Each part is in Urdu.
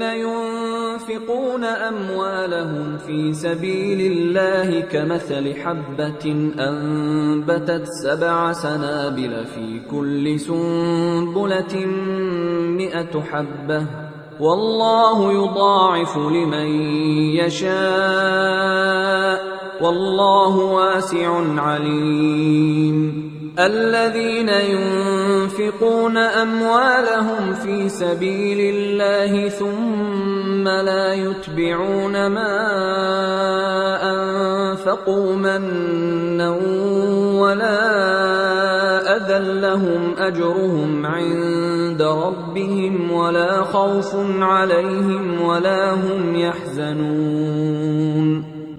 ينفقون أموالهم في سبيل الله كمثل حبة أنبتت سبع سنابل في كل سنبلة مئة حبة. والله يضاعف لمن يشاء. والله واسع عليم. الذين ينفقون أموالهم في سبيل الله ثم لا يتبعون ما أنفقوا منا ولا أذى لهم أجرهم عند ربهم ولا خوف عليهم ولا هم يحزنون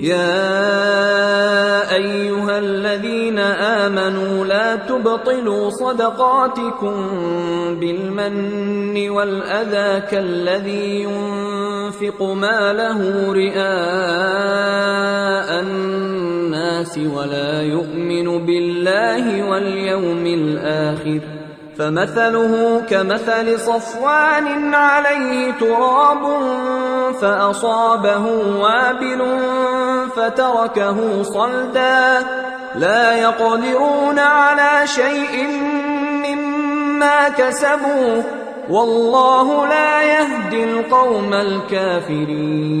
يا أيها الذين آمنوا لا تبطلوا صدقاتكم بالمن والأذى كالذي ينفق ماله رئاء الناس ولا يؤمن بالله واليوم الآخر فمثله كمثل صفوان عليه تراب فأصابه وابل فتركه صلدا لا يقدرون على شيء مما كسبوا والله لا يهدي القوم الكافرين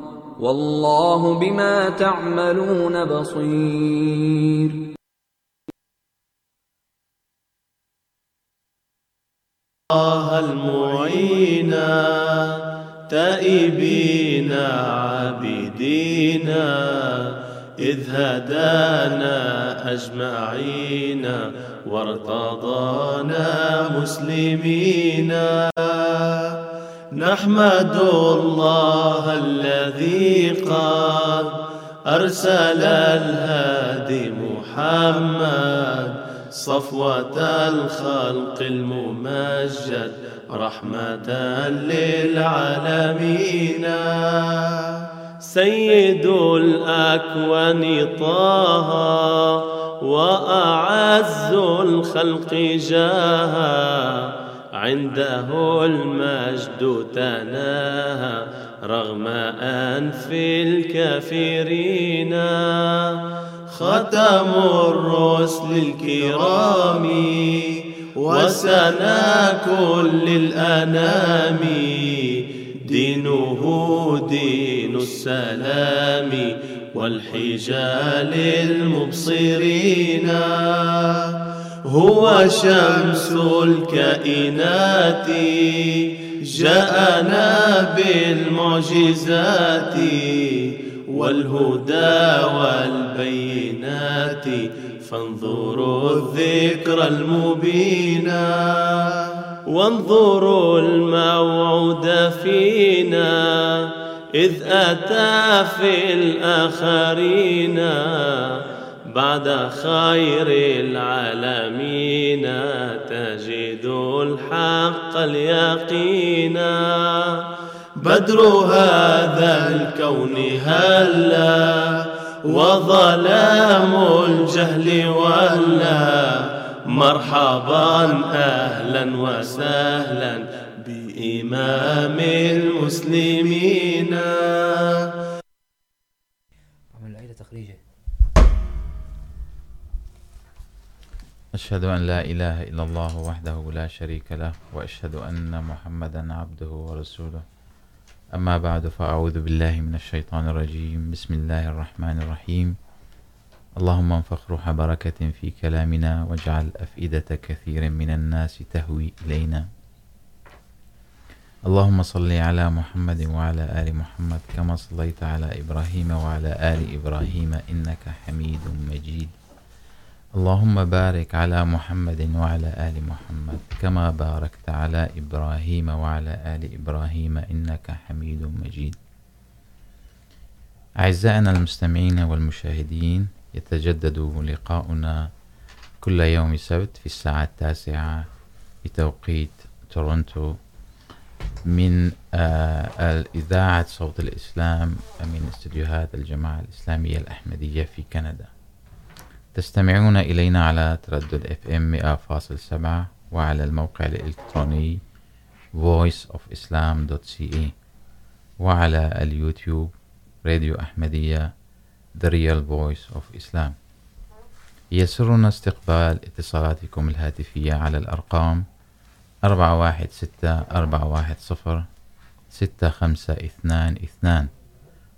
والله بما تعملون بصير الله المعينا تائبين عابدين إذ هدانا أجمعين وارتضانا مسلمين نحمد الله الذي قد أرسل الهادي محمد صفوة الخلق الممجد رحمة للعالمين سيد الأكوان طه وأعز الخلق جاها عنده المجد تناهى رغم أنف الكافرين ختم الرسل الكرام وسنا كل الأنام دينه دين السلام والحجال المبصرين هو شمس الكائنات، جاءنا بالمعجزات، والهدى والبينات. فانظروا الذكر المبين، وانظروا الموعود فينا، إذ أتى في الآخرين. بعد خير العالمين تجد الحق اليقين. بدر هذا الكون هلا وظلام الجهل ولا. مرحبا اهلا وسهلا بامام المسلمين. عمل تخريجه أشهد أن لا إله إلا الله وحده لا شريك له وأشهد أن محمدا عبده ورسوله. أما بعد، فأعوذ بالله من الشيطان الرجيم. بسم الله الرحمن الرحيم. اللهم انفخ روح بركة في كلامنا واجعل أفئدة كثير من الناس تهوي إلينا. اللهم صل على محمد وعلى آل محمد كما صليت على إبراهيم وعلى آل إبراهيم إنك حميد مجيد. اللهم بارك على محمد وعلى آل محمد كما باركت على إبراهيم وعلى آل إبراهيم إنك حميد مجيد. أعزائنا المستمعين والمشاهدين، يتجدد لقاؤنا كل يوم سبت في الساعة التاسعة بتوقيت تورونتو من الإذاعة صوت الإسلام من استديوهات الجماعة الإسلامية الأحمدية في كندا. تستمعون إلينا على تردد FM 100.7 وعلى الموقع الإلكتروني voiceofislam.ca وعلى اليوتيوب راديو أحمدية The Real Voice of Islam. يسرنا استقبال اتصالاتكم الهاتفية على الأرقام أربعة واحد ستة أربعة واحد صفر ستة خمسة اثنان اثنان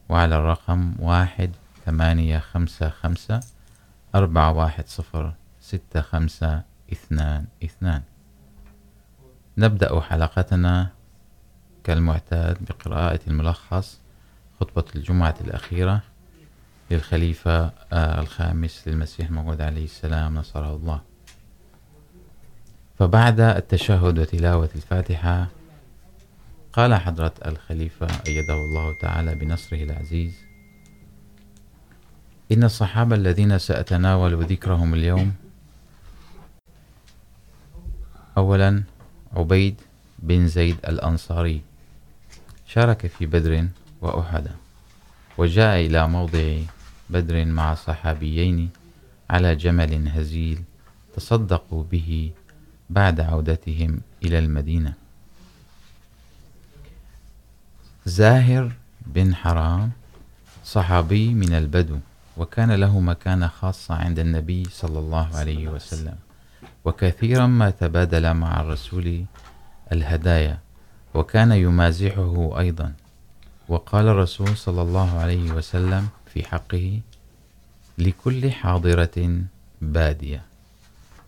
وعلى الرقم واحد ثمانية خمسة خمسة أربعة واحد صفر ستة خمسة اثنان اثنان. نبدأ حلقتنا كالمعتاد بقراءة الملخص خطبة الجمعة الأخيرة للخليفة الخامس للمسيح الموعود عليه السلام نصره الله. فبعد التشهد وتلاوة الفاتحة، قال حضرة الخليفة أيده الله تعالى بنصره العزيز إن الصحابة الذين سأتناول ذكرهم اليوم، أولا عبيد بن زيد الأنصاري شارك في بدر وأحد، وجاء إلى موضع بدر مع صحابيين على جمل هزيل تصدقوا به بعد عودتهم إلى المدينة. زاهر بن حرام، صحابي من البدو. وكان له مكانة خاصة عند النبي صلى الله عليه وسلم. وكثيرا ما تبادل مع الرسول الهدايا، وكان يمازحه أيضا. وقال الرسول صلى الله عليه وسلم في حقه لكل حاضرة بادية،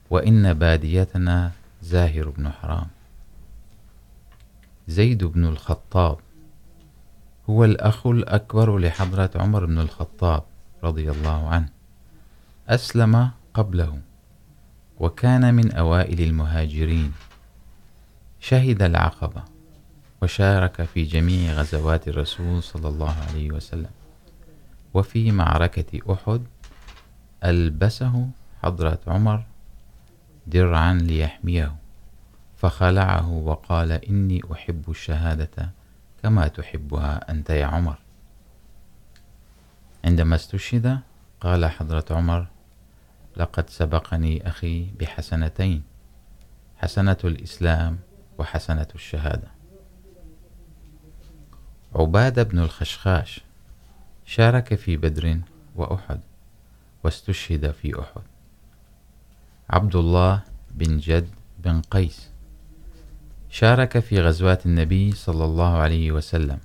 وإن باديتنا زاهر بن حرام. زيد بن الخطاب هو الأخ الأكبر لحضرة عمر بن الخطاب. رضي الله عنه أسلم قبله وكان من أوائل المهاجرين شهد العقبة وشارك في جميع غزوات الرسول صلى الله عليه وسلم وفي معركة أحد ألبسه حضرة عمر درعا ليحميه فخلعه وقال إني أحب الشهادة كما تحبها أنت يا عمر عندما استشهد، قال حضرة عمر، لقد سبقني أخي بحسنتين، حسنة الإسلام وحسنة الشهادة. عبادة بن الخشخاش شارك في بدر وأحد واستشهد في أحد. عبد الله بن جد بن قيس شارك في غزوات النبي صلى الله عليه وسلم.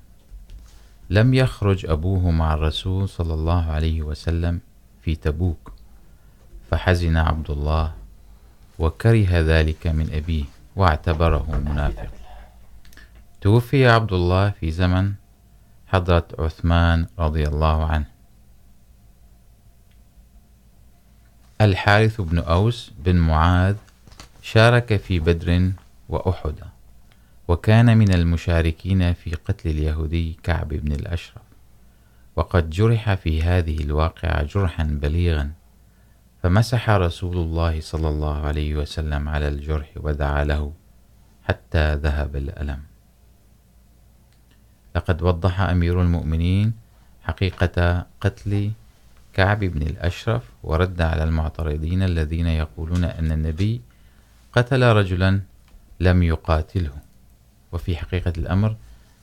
لم يخرج أبوه مع الرسول صلى الله عليه وسلم في تبوك، فحزن عبد الله وكره ذلك من أبيه واعتبره منافق. توفي عبد الله في زمن حضرة عثمان رضي الله عنه. الحارث بن أوس بن معاذ شارك في بدر وأحد. وكان من المشاركين في قتل اليهودي كعب بن الأشرف. وقد جرح في هذه الواقعة جرحا بليغا، فمسح رسول الله صلى الله عليه وسلم على الجرح ودعا له حتى ذهب الألم. لقد وضح أمير المؤمنين حقيقة قتل كعب بن الأشرف ورد على المعترضين الذين يقولون أن النبي قتل رجلا لم يقاتله. وفي حقيقة الأمر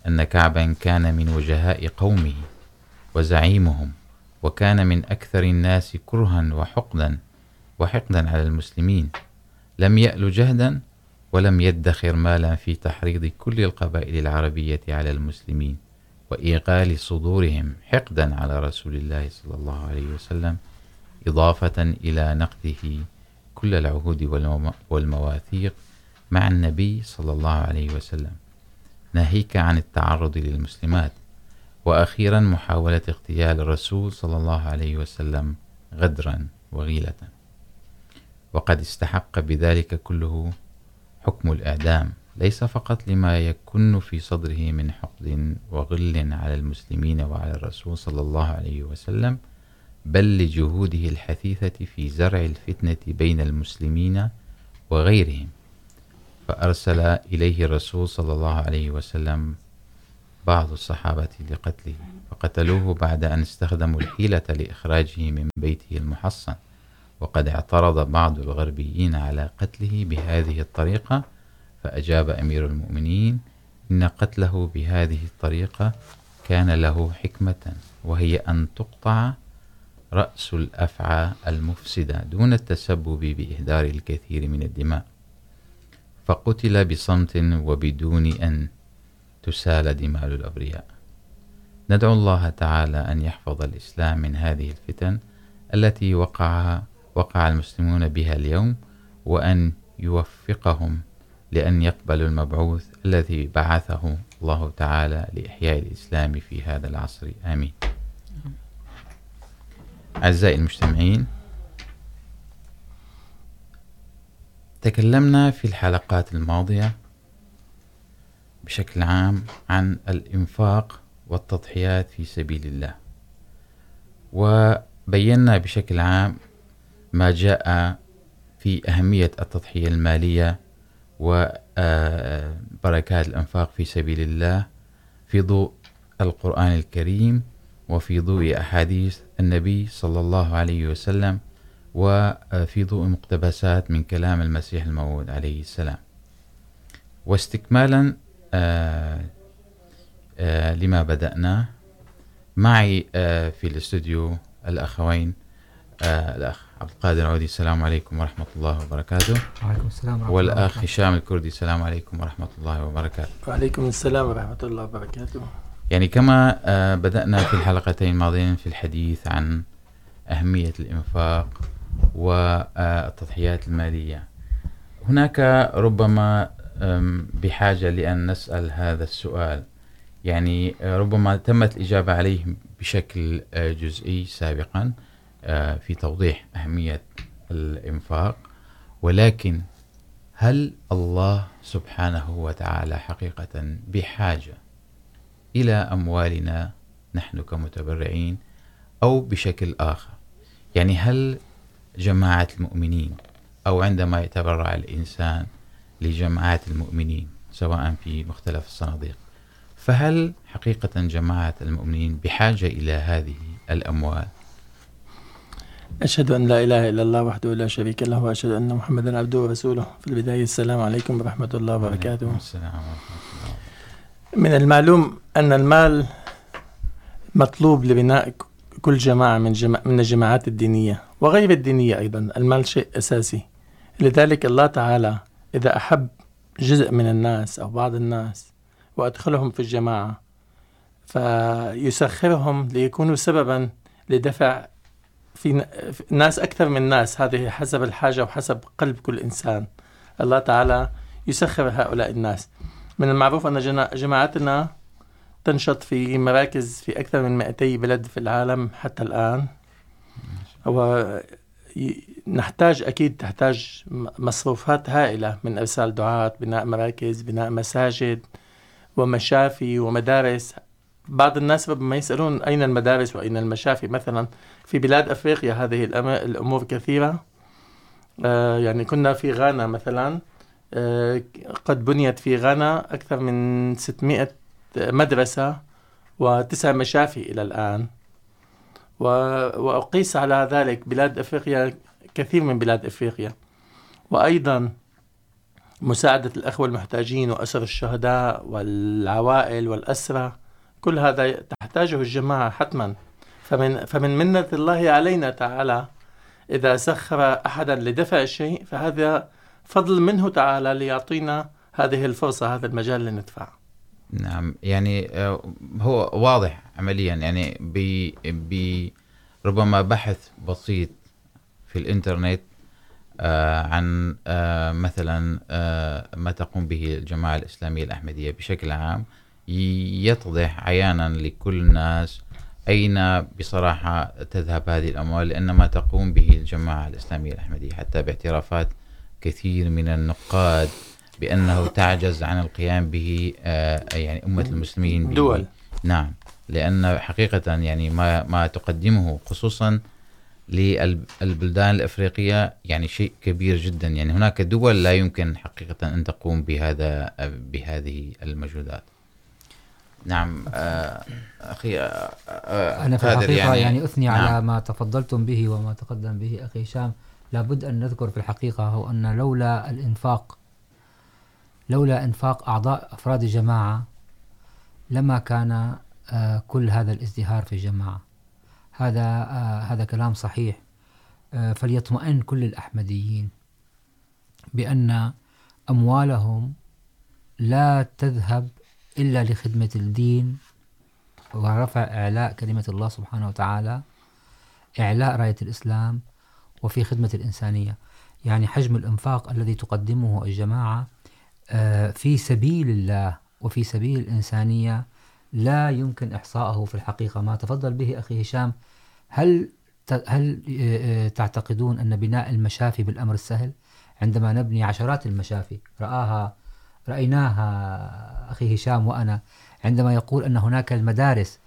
أن كعبا كان من وجهاء قومه وزعيمهم وكان من أكثر الناس كرها وحقدا وحقدا على المسلمين. لم يأل جهدا ولم يدخر مالا في تحريض كل القبائل العربية على المسلمين وإيقال صدورهم حقدا على رسول الله صلى الله عليه وسلم، إضافة إلى نقده كل العهود والمواثيق مع النبي صلى الله عليه وسلم. ناهيك عن التعرض للمسلمات. وأخيرا محاولة اغتيال الرسول صلى الله عليه وسلم غدرا وغيلة. وقد استحق بذلك كله حكم الإعدام. ليس فقط لما يكن في صدره من حقد وغل على المسلمين وعلى الرسول صلى الله عليه وسلم، بل لجهوده الحثيثة في زرع الفتنة بين المسلمين وغيرهم. فأرسل إليه الرسول صلى الله عليه وسلم بعض الصحابة لقتله، فقتلوه بعد أن استخدموا الحيلة لإخراجه من بيته المحصن، وقد اعترض بعض الغربيين على قتله بهذه الطريقة، فأجاب أمير المؤمنين إن قتله بهذه الطريقة كان له حكمة، وهي أن تقطع رأس الأفعى المفسدة دون التسبب بإهدار الكثير من الدماء. فقتل بصمت وبدون أن تسال دماء الأبرياء. ندعو الله تعالى أن يحفظ الإسلام من هذه الفتن التي وقعها وقع المسلمون بها اليوم، وأن يوفقهم لأن يقبلوا المبعوث الذي بعثه الله تعالى لإحياء الإسلام في هذا العصر. آمين. أعزائي المجتمعين تكلمنا في الحلقات الماضية بشكل عام عن الإنفاق والتضحيات في سبيل الله، وبينا بشكل عام ما جاء في أهمية التضحية المالية وبركات الأنفاق في سبيل الله في ضوء القرآن الكريم وفي ضوء أحاديث النبي صلى الله عليه وسلم وفي ضوء مقتبسات من كلام المسيح الموعود عليه السلام. واستكمالا آآ آآ لما بدأنا معي في الاستوديو الأخوين الأخ عبد القادر عودي. السلام عليكم ورحمة الله وبركاته. وعليكم السلام ورحمة والأخ هشام الكردي. السلام عليكم ورحمة الله وبركاته. وعليكم السلام ورحمة الله وبركاته. يعني كما بدأنا في الحلقتين الماضيين في الحديث عن أهمية الإنفاق والتضحيات المالية. هناك ربما بحاجة لأن نسأل هذا السؤال. يعني ربما تمت الإجابة عليه بشكل جزئي سابقا في توضيح أهمية الإنفاق. ولكن هل الله سبحانه وتعالى حقيقة بحاجة إلى أموالنا نحن كمتبرعين أو بشكل آخر؟ يعني هل جماعة المؤمنين أو عندما يتبرع الإنسان لجماعات المؤمنين سواء في مختلف الصناديق. فهل حقيقة جماعة المؤمنين بحاجة إلى هذه الأموال؟ أشهد أن لا إله إلا الله وحده لا شريك له وأشهد أن محمدا عبده ورسوله. في البداية السلام عليكم ورحمة الله وبركاته. السلام ورحمة الله من المعلوم أن المال مطلوب لبناء كل جماعة من, جماعة من الجماعات الدينية وغير الدينية أيضا المال شيء أساسي. لذلك الله تعالى إذا أحب جزء من الناس أو بعض الناس وأدخلهم في الجماعة فيسخرهم ليكونوا سببا لدفع في ناس أكثر من ناس هذه حسب الحاجة وحسب قلب كل إنسان. الله تعالى يسخر هؤلاء الناس. من المعروف أن جماعتنا تنشط في مراكز في أكثر من 200 بلد في العالم حتى الآن. ونحتاج أكيد تحتاج مصروفات هائلة من إرسال دعاة بناء مراكز بناء مساجد ومشافي ومدارس. بعض الناس ربما يسألون أين المدارس وأين المشافي؟ مثلا في بلاد أفريقيا هذه الأمور كثيرة. يعني كنا في غانا مثلا. قد بنيت في غانا أكثر من 600 مدرسة وتسع مشافي إلى الآن. وأقيس على ذلك بلاد أفريقيا كثير من بلاد أفريقيا. وأيضا مساعدة الأخوة المحتاجين وأسر الشهداء والعوائل والأسرة كل هذا تحتاجه الجماعة حتما. فمن, فمن منة الله علينا تعالى إذا سخر أحدا لدفع شيء فهذا فضل منه تعالى ليعطينا هذه الفرصة هذا المجال لندفع نعم یعنی، يعني هو واضح عمليا يعني یعنی ب ربما بحث بسيط في الانترنت عن مثلا ما تقوم به الجماعة الإسلامية الأحمدية بشكل عام يتضح عيانا لكل الناس أين بصراحة تذهب هذه الأموال لأن ما تقوم به الجماعة الإسلامية الأحمدية، حتى باعترافات كثير من النقاد بأنه تعجز عن القيام به يعني أمة المسلمين دول. نعم. لأن حقيقة يعني ما ما تقدمه خصوصا للبلدان الافريقيه يعني شيء كبير جدا. يعني هناك دول لا يمكن حقيقه ان تقوم بهذا بهذه المجهودات. نعم اخي انا في الحقيقه يعني, يعني اثني نعم. على ما تفضلتم به وما تقدم به اخي هشام. لابد ان نذكر في الحقيقه هو ان لولا الانفاق لولا انفاق اعضاء افراد الجماعه لما كان كل هذا الازدهار في الجماعه هذا هذا كلام صحيح. فليطمئن كل الأحمديين بأن أموالهم لا تذهب إلا لخدمة الدين ورفع إعلاء كلمة الله سبحانه وتعالى، إعلاء راية الإسلام، وفي خدمة الإنسانية. يعني حجم الإنفاق الذي تقدمه الجماعة آه في سبيل الله وفي سبيل الإنسانية لا يمكن إحصاءه في الحقيقة. ما تفضل به أخي هشام، هل هل تعتقدون أن بناء المشافي بالأمر السهل؟ عندما نبني عشرات المشافي، رآها، رأيناها أخي هشام وأنا، عندما يقول أن هناك المدارس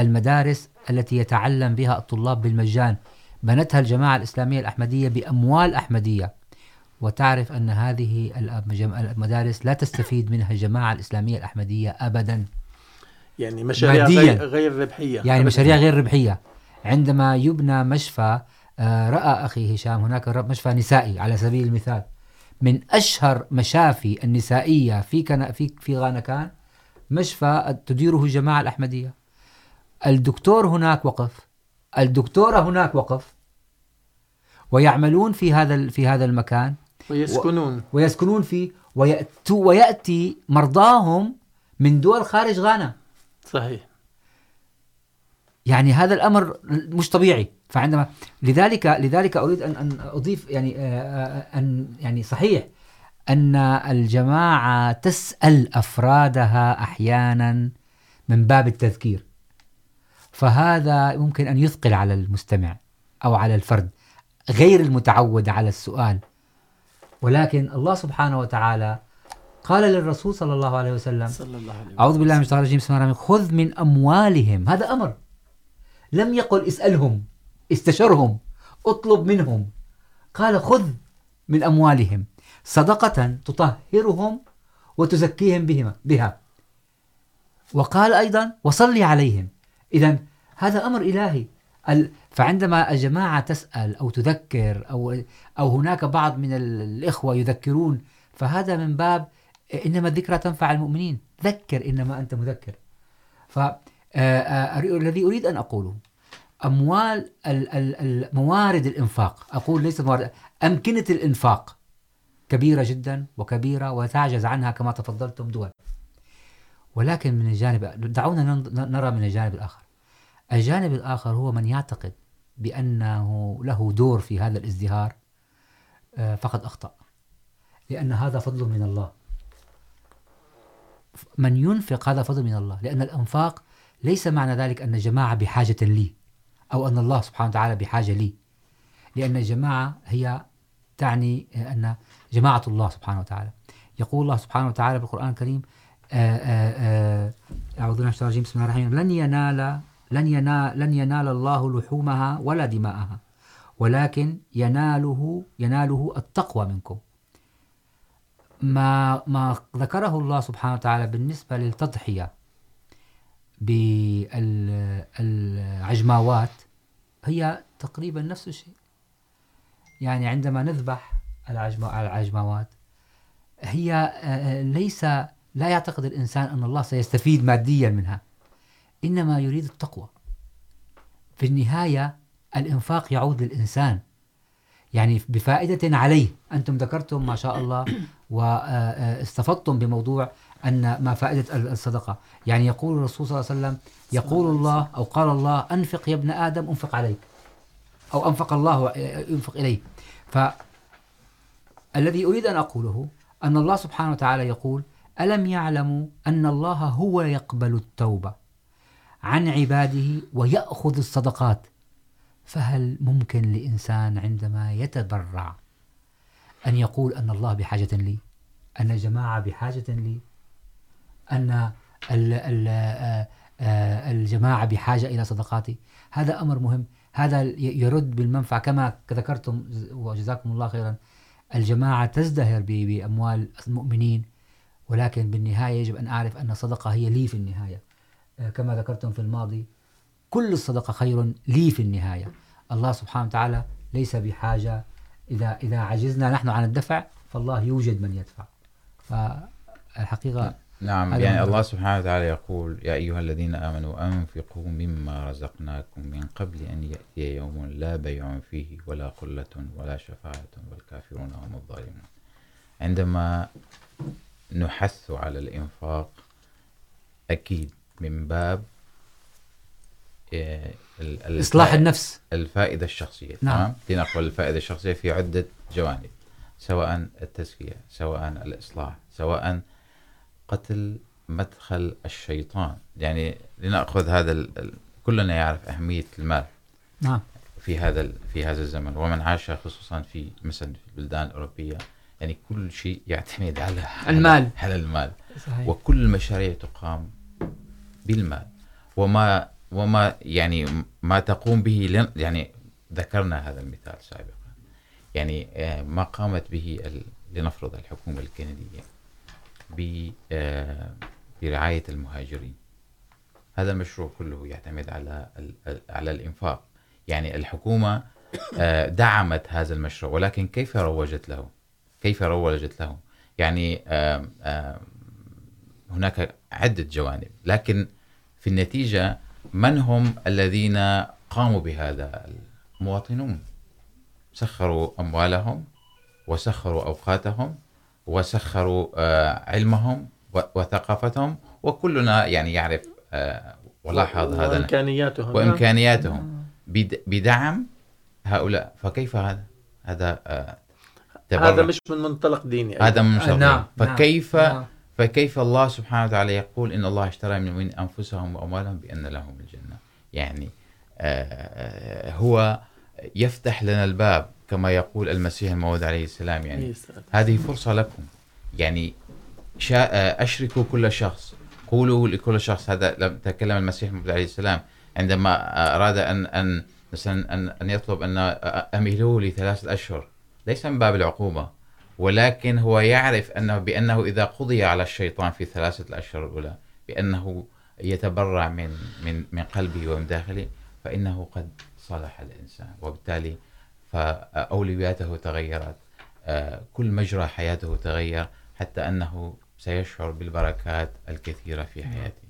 المدارس التي يتعلم بها الطلاب بالمجان، بنتها الجماعة الإسلامية الأحمدية بأموال أحمدية وتعرف أن هذه المدارس لا تستفيد منها الجماعة الإسلامية الأحمدية أبدا. يعني مشاريع غير, غير ربحية. يعني مشاريع غير ربحية. عندما يبنى مشفى رأى أخي هشام هناك مشفى نسائي على سبيل المثال. من أشهر مشافي النسائية في كان في في غانكان مشفى تديره الجماعة الأحمدية. الدكتور هناك وقف. الدكتورة هناك وقف. ويعملون في هذا في هذا المكان. ويسكنون. ويسكنون فيه ويأتي, ويأتي مرضاهم من دول خارج غانا. صحيح. يعني هذا الامر مش طبيعي. فعندما لذلك لذلك اريد ان ان اضيف يعني ان يعني صحيح ان الجماعه تسال افرادها احيانا من باب التذكير. فهذا ممكن ان يثقل على المستمع او على الفرد غير المتعود على السؤال. ولكن الله سبحانه وتعالى قال للرسول صلى الله عليه وسلم صلى الله عليه وسلم. اعوذ بالله من الشيطان الرجيم بسم الله الرحمن خذ من اموالهم هذا امر لم يقل اسألهم استشرهم اطلب منهم. قال خذ من أموالهم. صدقة تطهرهم وتزكيهم بهما بها. وقال أيضا وصلي عليهم. إذا هذا أمر إلهي. فعندما الجماعة تسأل أو تذكر أو أو هناك بعض من الإخوة يذكرون، فهذا من باب، إنما الذكرى تنفع المؤمنين. ذكر إنما أنت مذكر. ف الذي أريد أن أقوله، أموال موارد الإنفاق، أقول ليست موارد، أمكنة الإنفاق كبيرة جدا وكبيرة وتعجز عنها كما تفضلتم دول. ولكن من الجانب، دعونا نرى من الجانب الآخر. الجانب الآخر هو من يعتقد بأنه له دور في هذا الازدهار فقد أخطأ. لأن هذا فضل من الله. من ينفق هذا فضل من الله. لأن الإنفاق ليس معنى ذلك أن الجماعة بحاجة لي، أو أن الله سبحانه وتعالى بحاجة لي. لأن الجماعة هي تعني أن جماعة الله سبحانه وتعالى. يقول الله سبحانه وتعالى بالقرآن الكريم أعوذ بالله من الشيطان الرجيم، بسم الله الرحمن الرحيم، لن ينال لن ينال لن ينال الله لحومها ولا دماءها. ولكن يناله يناله التقوى منكم. ما ما ذكره الله سبحانه وتعالى بالنسبة للتضحية بالعجماوات هي تقريبا نفس الشيء. يعني عندما نذبح العجماوات، هي ليس لا يعتقد الإنسان أن الله سيستفيد ماديا منها. إنما يريد التقوى. في النهاية الإنفاق يعود للإنسان. يعني بفائدة عليه. أنتم ذكرتم ما شاء الله واستفدتم بموضوع أن ما فائدة الصدقة. يعني يقول الرسول صلى الله عليه وسلم يقول الله أو قال الله أنفق يا ابن آدم أنفق عليك. أو أنفق الله ينفق إليه الذي أريد أن أقوله أن الله سبحانه وتعالى يقول ألم يعلموا أن الله هو يقبل التوبة؟ عن عباده ويأخذ الصدقات. فهل ممكن لإنسان عندما يتبرع أن يقول أن الله بحاجة لي؟ أن الجماعة بحاجة لي؟ أن ال ال الجماعة بحاجة إلى صدقاتي؟ هذا أمر مهم. هذا يرد بالمنفعة. كما ذكرتم، وجزاكم الله خيرا، الجماعة تزدهر بأموال المؤمنين، ولكن بالنهاية يجب أن أعرف أن الصدقة هي لي في النهاية. كما ذكرتم في الماضي كل الصدقة خير لي في النهاية. الله سبحانه وتعالى ليس بحاجة. إذا إذا عجزنا نحن عن الدفع فالله يوجد من يدفع. فالحقيقة نعم. يعني الله سبحانه وتعالى يقول يا أيها الذين آمنوا أنفقوا مما رزقناكم من قبل أن يأتي يوم لا بيع فيه ولا قلة ولا شفاعة والكافرون هم الظالمون. عندما نحث على الإنفاق أكيد من باب إصلاح النفس. الفائدة الشخصية نعم. لنقل الفائدة الشخصية في عدة جوانب سواء التزكية سواء الإصلاح سواء قتل مدخل الشيطان. يعني لنأخذ هذا ال... كلنا يعرف أهمية المال نعم. في هذا ال... في هذا الزمن. ومن عاش خصوصا في مثلا في البلدان الأوروبية يعني كل شيء يعتمد على المال. على المال. صحيح. وكل المشاريع تقام بالمال وما وما يعني ما تقوم به لن يعني ذكرنا هذا المثال سابقا. يعني ما قامت به لنفرض الحكومة الكندية برعاية المهاجرين. هذا المشروع كله يعتمد على على الإنفاق. يعني الحكومة دعمت هذا المشروع، ولكن كيف روجت له؟ كيف روجت له؟ يعني هناك عدة جوانب. لكن في النتيجة من هم الذين قاموا بهذا المواطنون؟ سخروا أموالهم وسخروا أوقاتهم وسخروا علمهم وثقافتهم وكلنا يعني يعرف ولاحظ هذا. وإمكانياتهم. وإمكانياتهم. بدعم هؤلاء. فكيف هذا؟ هذا هذا مش من منطلق ديني هذا من منطلق نعم فكيف نعم. فكيف الله سبحانه وتعالى يقول إن الله اشترى من أنفسهم وأموالهم بأن لهم الجنة. يعني هو يفتح لنا الباب كما يقول المسيح الموعود عليه السلام. يعني هذه فرصة لكم. يعني أشركوا كل شخص. قولوا لكل شخص. هذا لم تكلم المسيح الموعود عليه السلام. عندما أراد أن أن مثلا أن أن يطلب أن أمهلوه لثلاثة أشهر. ليس من باب العقوبة. ولكن هو يعرف أنه بأنه إذا قضي على الشيطان في ثلاثة الأشهر الأولى بأنه يتبرع من من من قلبه ومن داخله فإنه قد صلح الإنسان. وبالتالي فأولوياته تغيرت كل مجرى حياته تغير حتى أنه سيشعر بالبركات الكثيرة في حياته.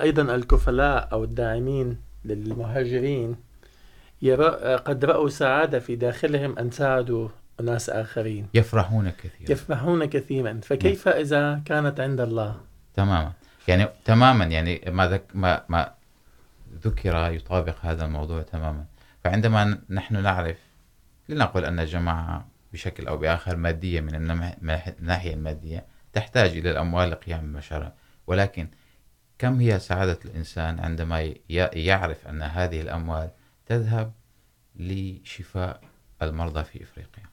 أيضا الكفلاء أو الداعمين للمهاجرين يرى قد رأوا سعادة في داخلهم أن ساعدوا ناس آخرين. يفرحون كثيرا. يفرحون كثيرا. فكيف إذا كانت عند الله؟ تماما. يعني تماما يعني ما ذك ما ما ذكر يطابق هذا الموضوع تماما. فعندما نحن نعرف لنقل أن الجماعة بشكل أو بآخر مادية من الناحية المادية تحتاج إلى الأموال لقيام المشاريع ولكن كم هي سعادة الإنسان عندما يعرف أن هذه الأموال تذهب لشفاء المرضى في إفريقيا؟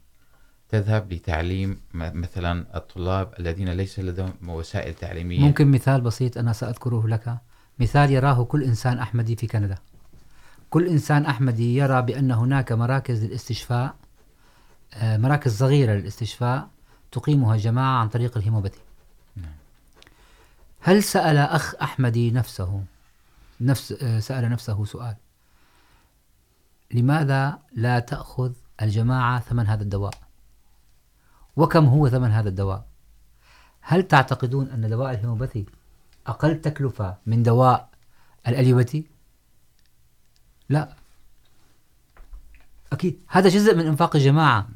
تذهب لتعليم مثلا الطلاب الذين ليس لديهم وسائل تعليمية. ممكن مثال بسيط أنا سأذكره لك. مثال يراه كل إنسان أحمدي في كندا. كل إنسان أحمدي يرى بأن هناك مراكز للاستشفاء مراكز صغيرة للاستشفاء تقيمها جماعة عن طريق الهيموباثي. هل سأل أخ أحمدي نفسه نفس سأل نفسه سؤال. لماذا لا تأخذ الجماعة ثمن هذا الدواء؟ وكم هو ثمن هذا الدواء؟ هل تعتقدون أن دواء الهيموباثي أقل تكلفة من دواء الأليوباثي؟ لا. أكيد. هذا جزء من إنفاق الجماعة.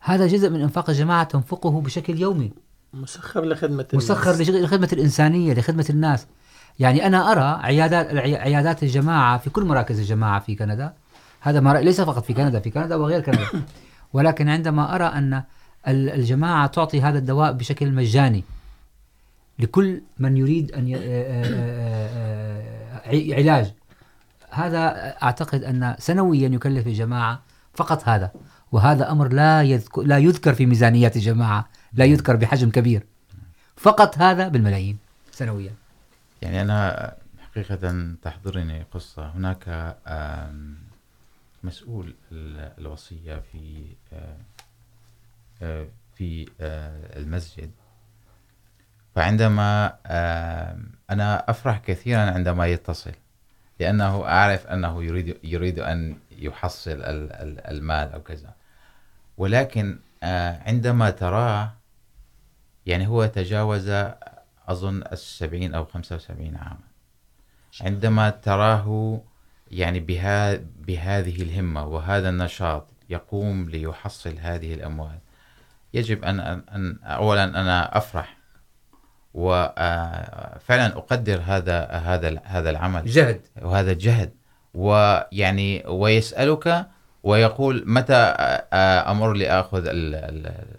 هذا جزء من إنفاق الجماعة تنفقه بشكل يومي. مسخر لخدمة مسخر الناس. لخدمة الإنسانية لخدمة الناس. يعني أنا أرى عيادات عيادات الجماعة في كل مراكز الجماعة في كندا. هذا مر... ليس فقط في كندا في كندا وغير كندا. ولكن عندما أرى أن الجماعة تعطي هذا الدواء بشكل مجاني لكل من يريد أن علاج. هذا أعتقد أن سنويا يكلف الجماعة فقط هذا وهذا أمر لا يذكر, لا يذكر في ميزانيات الجماعة لا يذكر بحجم كبير. فقط هذا بالملايين سنويا. يعني أنا حقيقة تحضرني قصة. هناك مسؤول الوصية في في المسجد. فعندما أنا أفرح كثيرا عندما يتصل، لأنه أعرف أنه يريد يريد أن يحصل المال أو كذا. ولكن عندما تراه، يعني هو تجاوز، أظن، السبعين أو خمسة وسبعين عاما. عندما تراه، يعني بها، بهذه الهمة وهذا النشاط يقوم ليحصل هذه الأموال يجب أن, أن أولا أنا أفرح وفعلا أقدر هذا هذا هذا العمل. جهد. وهذا الجهد. ويعني ويسألك ويقول متى أمر لأخذ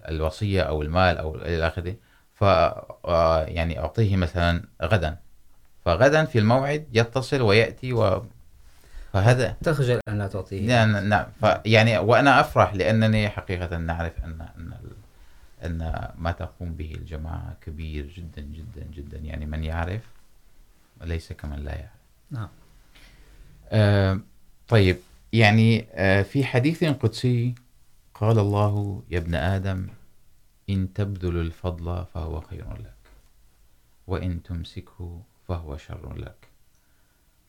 الوصية أو المال أو إلى آخره؟ ف يعني أعطيه مثلا غدا. فغدا في الموعد يتصل ويأتي و فهذا. تخجل أن لا تعطيه. نعم نعم يعني وأنا أفرح لأنني حقيقة نعرف أن أن أن ما تقوم به الجماعة كبير جدا جدا جدا. يعني من يعرف ليس كمن لا يعرف. نعم. آه طيب. يعني آه في حديث قدسي قال الله يا ابن آدم إن تبذل الفضل فهو خير لك وإن تمسكه فهو شر لك.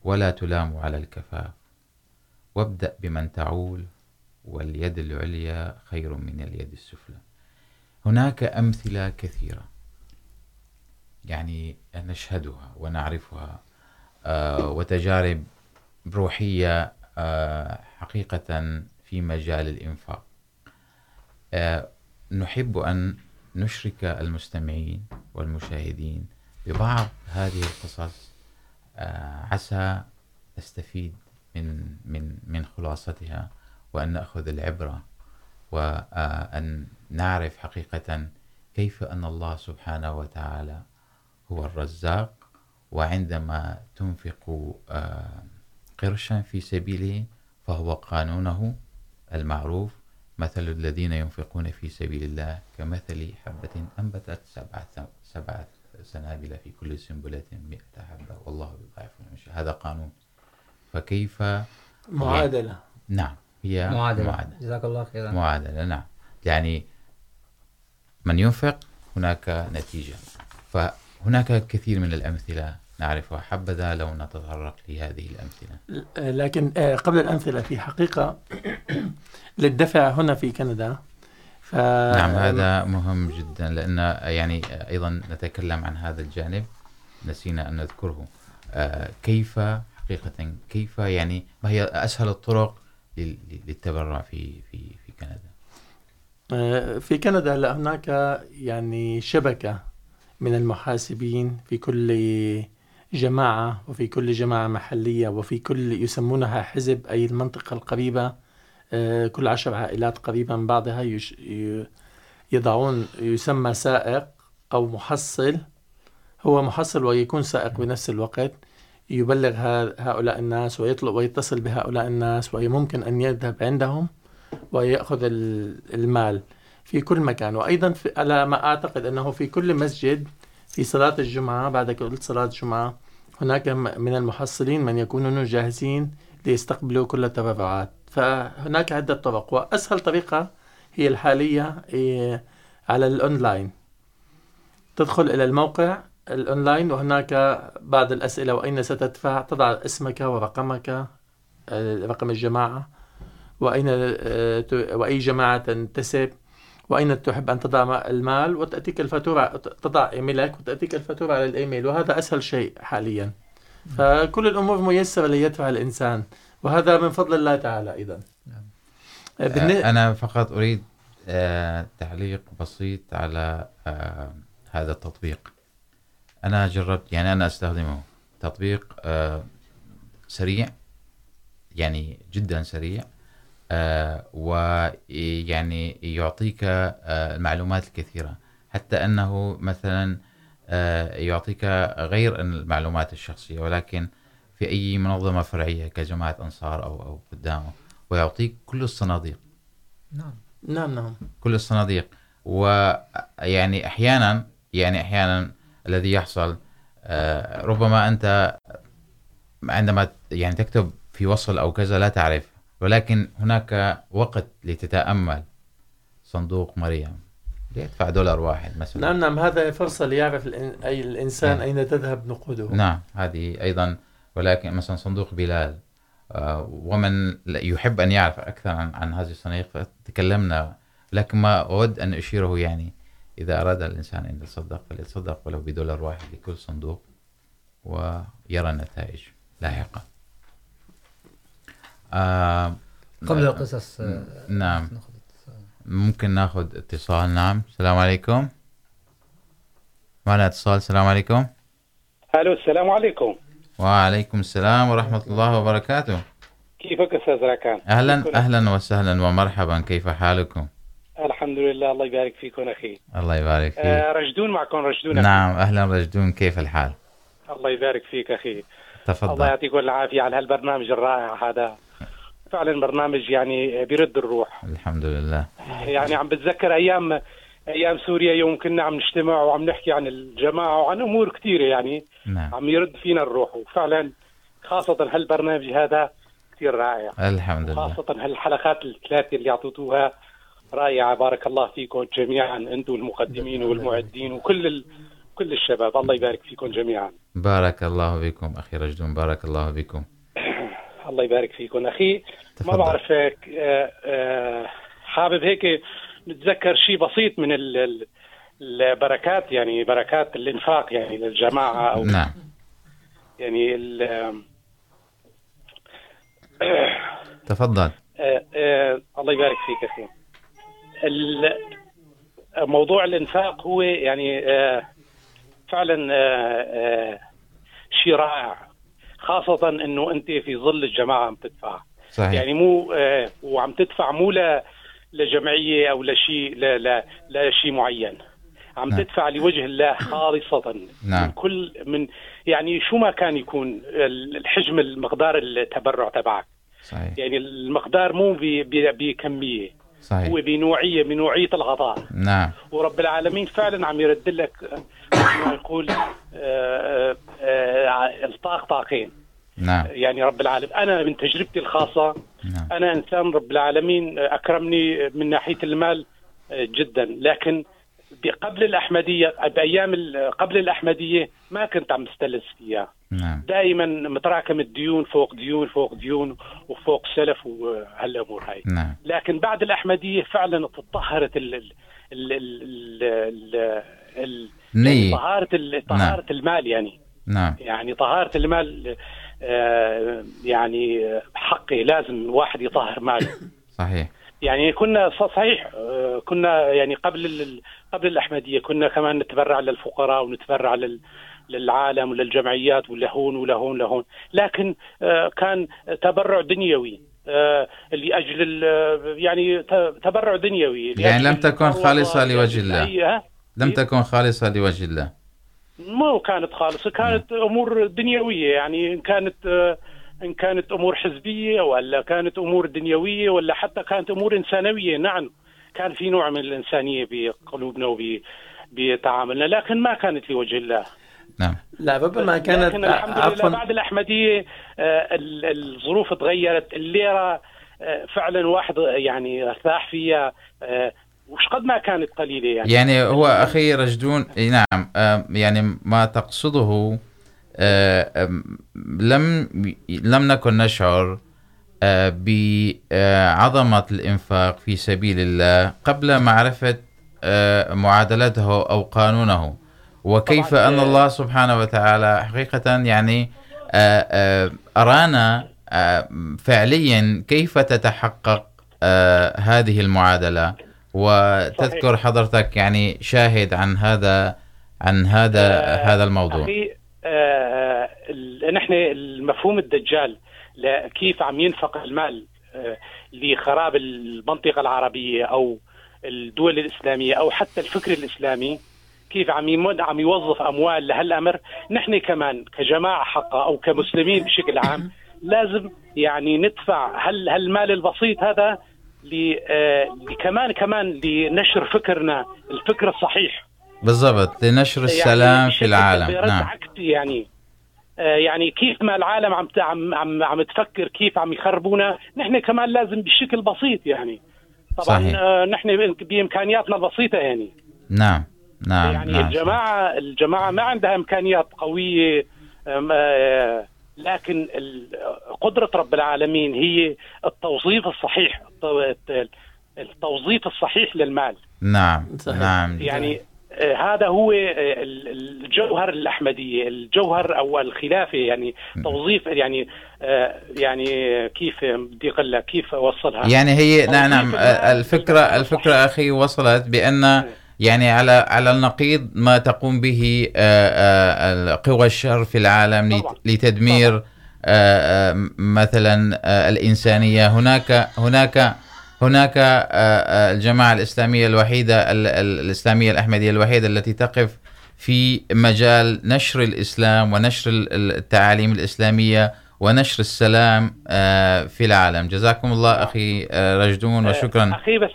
ولا تلام على الكفاف وابدأ بمن تعول واليد العليا خير من اليد السفلى. هناك أمثلة كثيرة. يعني نشهدها ونعرفها. وتجارب روحية حقيقة في مجال الإنفاق. نحب أن نشرك المستمعين والمشاهدين ببعض هذه القصص. عسى نستفيد من من من خلاصتها وأن نأخذ العبرة، وأن نعرف حقيقة كيف أن الله سبحانه وتعالى هو الرزاق وعندما تنفق قرشا في سبيله فهو قانونه المعروف مثل الذين ينفقون في سبيل الله كمثل حبة أنبتت سبعة سبعة سنابل في كل سنبلة مئة حبة والله يضاعف هذا قانون. فكيف معادلة نعم هي معادلة, معادلة. جزاك الله خيرا معادلة نعم. يعني من ينفق هناك نتيجة. فهناك كثير من الأمثلة نعرفها. حبذا لو نتطرق لهذه الأمثلة. لكن قبل الأمثلة في حقيقة للدفع هنا في كندا ف... نعم هذا مهم جدا لأن يعني أيضا نتكلم عن هذا الجانب. نسينا أن نذكره. كيف حقيقة كيف يعني ما هي أسهل الطرق للتبرع في في في كندا؟ في كندا هلا هناك يعني شبكة من المحاسبين في كل جماعة وفي كل جماعة محلية وفي كل يسمونها حزب، أي المنطقة القريبة كل عشر عائلات قريبة من بعضها يضعون، يسمى سائق أو محصل. هو محصل ويكون سائق بنفس الوقت. يبلغ هؤلاء الناس ويطلب ويتصل بهؤلاء الناس وممكن أن يذهب عندهم. ويأخذ المال في كل مكان. وأيضا في على ما أعتقد أنه في كل مسجد في صلاة الجمعة، بعد كل صلاة الجمعة، هناك من المحصلين من يكونون جاهزين ليستقبلوا كل التبرعات. فهناك عدة طرق، وأسهل طريقة هي الحالية على الأونلاين. تدخل إلى الموقع الأونلاين، وهناك بعض الأسئلة، وأين ستدفع؟ تضع اسمك ورقمك رقم الجماعة وأين وأي جماعة تنتسب وأين تحب أن تضع المال وتأتيك الفاتورة تضع إيميلك وتأتيك الفاتورة على الإيميل. وهذا أسهل شيء حاليا. فكل الأمور ميسرة ليدفع الإنسان. وهذا من فضل الله تعالى أيضا. أنا فقط أريد تعليق بسيط على هذا التطبيق. أنا جربت يعني أنا أستخدمه. تطبيق سريع يعني جدا سريع. ويعني يعطيك المعلومات الكثيرة. حتى أنه مثلا يعطيك غير المعلومات الشخصية ولكن في أي منظمة فرعية كجماعة أنصار أو أو قدامه ويعطيك كل الصناديق. نعم. نعم نعم. كل الصناديق. ويعني احيانا يعني احيانا الذي يحصل ربما انت عندما يعني تكتب في وصل او كذا لا تعرف ولكن هناك وقت لتتامل صندوق مريم. ليدفع دولار واحد مثلا. نعم نعم هذا فرصة ليعرف أي الإنسان نعم. أين تذهب نقوده. نعم هذه ايضا ولكن مثلا صندوق بلال ومن يحب ان يعرف اكثر عن عن هذه الصناديق فتكلمنا لكن ما اود ان اشيره يعني اذا اراد الانسان ان يتصدق فليتصدق ولو بدولار واحد لكل صندوق ويرى النتائج لاحقا. قبل القصص نعم. ممكن ناخذ اتصال نعم. السلام عليكم. معنا اتصال السلام عليكم. الو السلام عليكم. وعليكم السلام ورحمة الله وبركاته. كيفك استاذ راكان أهلا كيفكم؟ أهلا وسهلا ومرحبا. كيف حالكم؟ الحمد لله الله يبارك فيكم اخي الله يبارك فيك. آه رشدون معكم رشدون أخي. نعم أهلا رجدون كيف الحال؟ الله يبارك فيك اخي الله تفضل يعطيكم العافيه على هالبرنامج الرائع هذا. فعلا برنامج يعني بيرد الروح. الحمد لله. يعني عم بتذكر ايام ايام سوريا يوم كنا عم نجتمع وعم نحكي عن الجماعه وعن امور كثيره يعني نعم. عم يرد فينا الروح. وفعلا خاصه هالبرنامج هذا كثير رائع. الحمد لله. خاصة هالحلقات الثلاثة اللي أعطيتوها رائعة. بارك الله فيكم جميعا أنتم المقدمين والمعدين وكل ال... كل الشباب. الله يبارك فيكم جميعا. بارك الله بكم أخي رجدون بارك الله بكم الله يبارك فيكم. أخي ما. بعرف هيك حابب هيك نتذكر شيء بسيط من ال... ال- البركات يعني بركات الإنفاق يعني للجماعة أو نعم. يعني ال... تفضل. الله يبارك فيك اخي موضوع الانفاق هو يعني فعلا شيء رائع خاصة انه انت في ظل الجماعة عم تدفع. صحيح. يعني مو آه، وعم تدفع مو ل لجمعية او لشيء لا لا لا شيء معين. عم نعم. تدفع لوجه الله خالصة نعم. من كل من يعني شو ما كان يكون الحجم المقدار التبرع تبعك. صحيح. يعني المقدار مو ب- ب- بكميه هو صحيح بنوعيه بنوعيه العطاء نعم. ورب العالمين فعلا عم يرد لك يقول آه، آه، الطاق طاقين. نعم. يعني رب العالمين. انا من تجربتي الخاصه نعم. انا انسان رب العالمين اكرمني من ناحيه المال جدا. لكن قبل الاحمديه بايام ال- قبل الاحمديه ما كنت عم استلذ فيها. نعم. دائما متراكم الديون فوق ديون فوق ديون وفوق سلف وهالامور هاي. نعم. لكن بعد الاحمديه فعلا تطهرت ال ال ال ال ال ال طهاره المال يعني. نعم. يعني طهاره المال يعني حقي لازم الواحد يطهر ماله صحيح. يعني كنا صحيح كنا يعني قبل قبل الاحمديه كنا كمان نتبرع للفقراء ونتبرع لل للعالم وللجمعيات ولهون ولهون لهون لكن كان تبرع دنيوي لاجل يعني تبرع دنيوي. يعني لم تكن ولأجل لوجه الله. لم تكن خالصة لوجه الله. مو كانت خالصة كانت امور دنيويه يعني ان كانت ان كانت امور حزبيه ولا كانت امور دنيويه ولا حتى كانت امور انسانويه نعم كان في نوع من الانسانيه بقلوبنا وب بتعاملنا لكن ما كانت لوجه الله. نعم. لا ربما كانت لكن الحمد لله عفوا. بعد الاحمديه الظروف تغيرت. الليره فعلا واحد يعني ارتاح فيها وش قد ما كانت قليله يعني. يعني هو أخي رجدون نعم يعني ما تقصده لم لم نكن نشعر بعظمة الإنفاق في سبيل الله قبل معرفة معادلته أو قانونه. وكيف أن الله سبحانه وتعالى حقيقة يعني أرانا فعليا كيف تتحقق هذه المعادلة؟ وتذكر حضرتك يعني شاهد عن هذا عن هذا آه، هذا الموضوع. أخي آه، نحن المفهوم الدجال كيف عم ينفق المال آه، لخراب المنطقه العربيه او الدول الاسلاميه او حتى الفكر الاسلامي كيف عم يمد عم يوظف اموال لهالامر نحن كمان كجماعه حقا او كمسلمين بشكل عام لازم يعني ندفع هال هالمال البسيط هذا كمان كمان لنشر فكرنا الفكر الصحيح. بالضبط لنشر السلام يعني في العالم. نعم. يعني. يعني كيف ما العالم عم عم عم, عم تفكر كيف عم يخربونا نحن كمان لازم بشكل بسيط يعني. طبعا صحيح. نحن بامكانياتنا البسيطه يعني. نعم. نعم. يعني نعم. الجماعه. الجماعه ما عندها امكانيات قويه لكن قدره رب العالمين هي التوظيف الصحيح التوظيف الصحيح للمال. نعم صحيح. نعم. يعني هذا هو الجوهر الاحمديه الجوهر او الخلافه يعني توظيف يعني يعني كيف بدي اقول لك كيف اوصلها يعني هي نعم نعم. الفكره الفكره اخي وصلت بان يعني على على النقيض ما تقوم به قوى الشر في العالم لتدمير مثلا الانسانيه هناك هناك هناك الجماعة الإسلامية الوحيدة الإسلامية الأحمدية الوحيدة التي تقف في مجال نشر الإسلام ونشر التعاليم الإسلامية ونشر السلام في العالم. جزاكم الله أخي رجدون وشكرا. أخي بس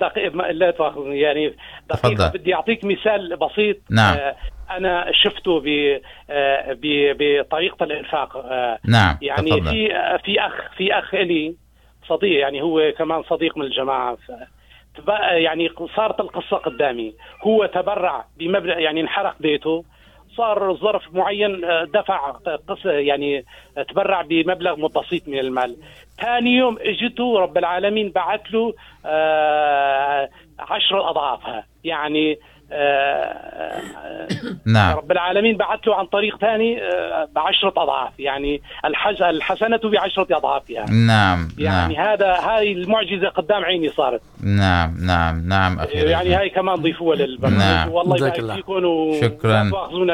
دقيقة لا تأخذني يعني دقيقة بدي أعطيك مثال بسيط. نعم. أنا شفته بطريقة الإنفاق. نعم يعني تفضل. في في أخ في أخ إلي صديق يعني هو كمان صديق من الجماعه يعني صارت القصه قدامي. هو تبرع بمبلغ يعني انحرق بيته صار ظرف معين دفع يعني تبرع بمبلغ بسيط من المال. ثاني يوم اجته رب العالمين بعت له عشر اضعافها يعني نعم رب العالمين بعث له عن طريق ثاني بعشرة أضعاف يعني الحسنة بعشرة أضعافها نعم يعني نعم. هذا هاي المعجزة قدام عيني صارت نعم نعم نعم أخي يعني هاي كمان ضيفوها للبرنامج نعم. والله جزاك الله. فيكم و شكراً.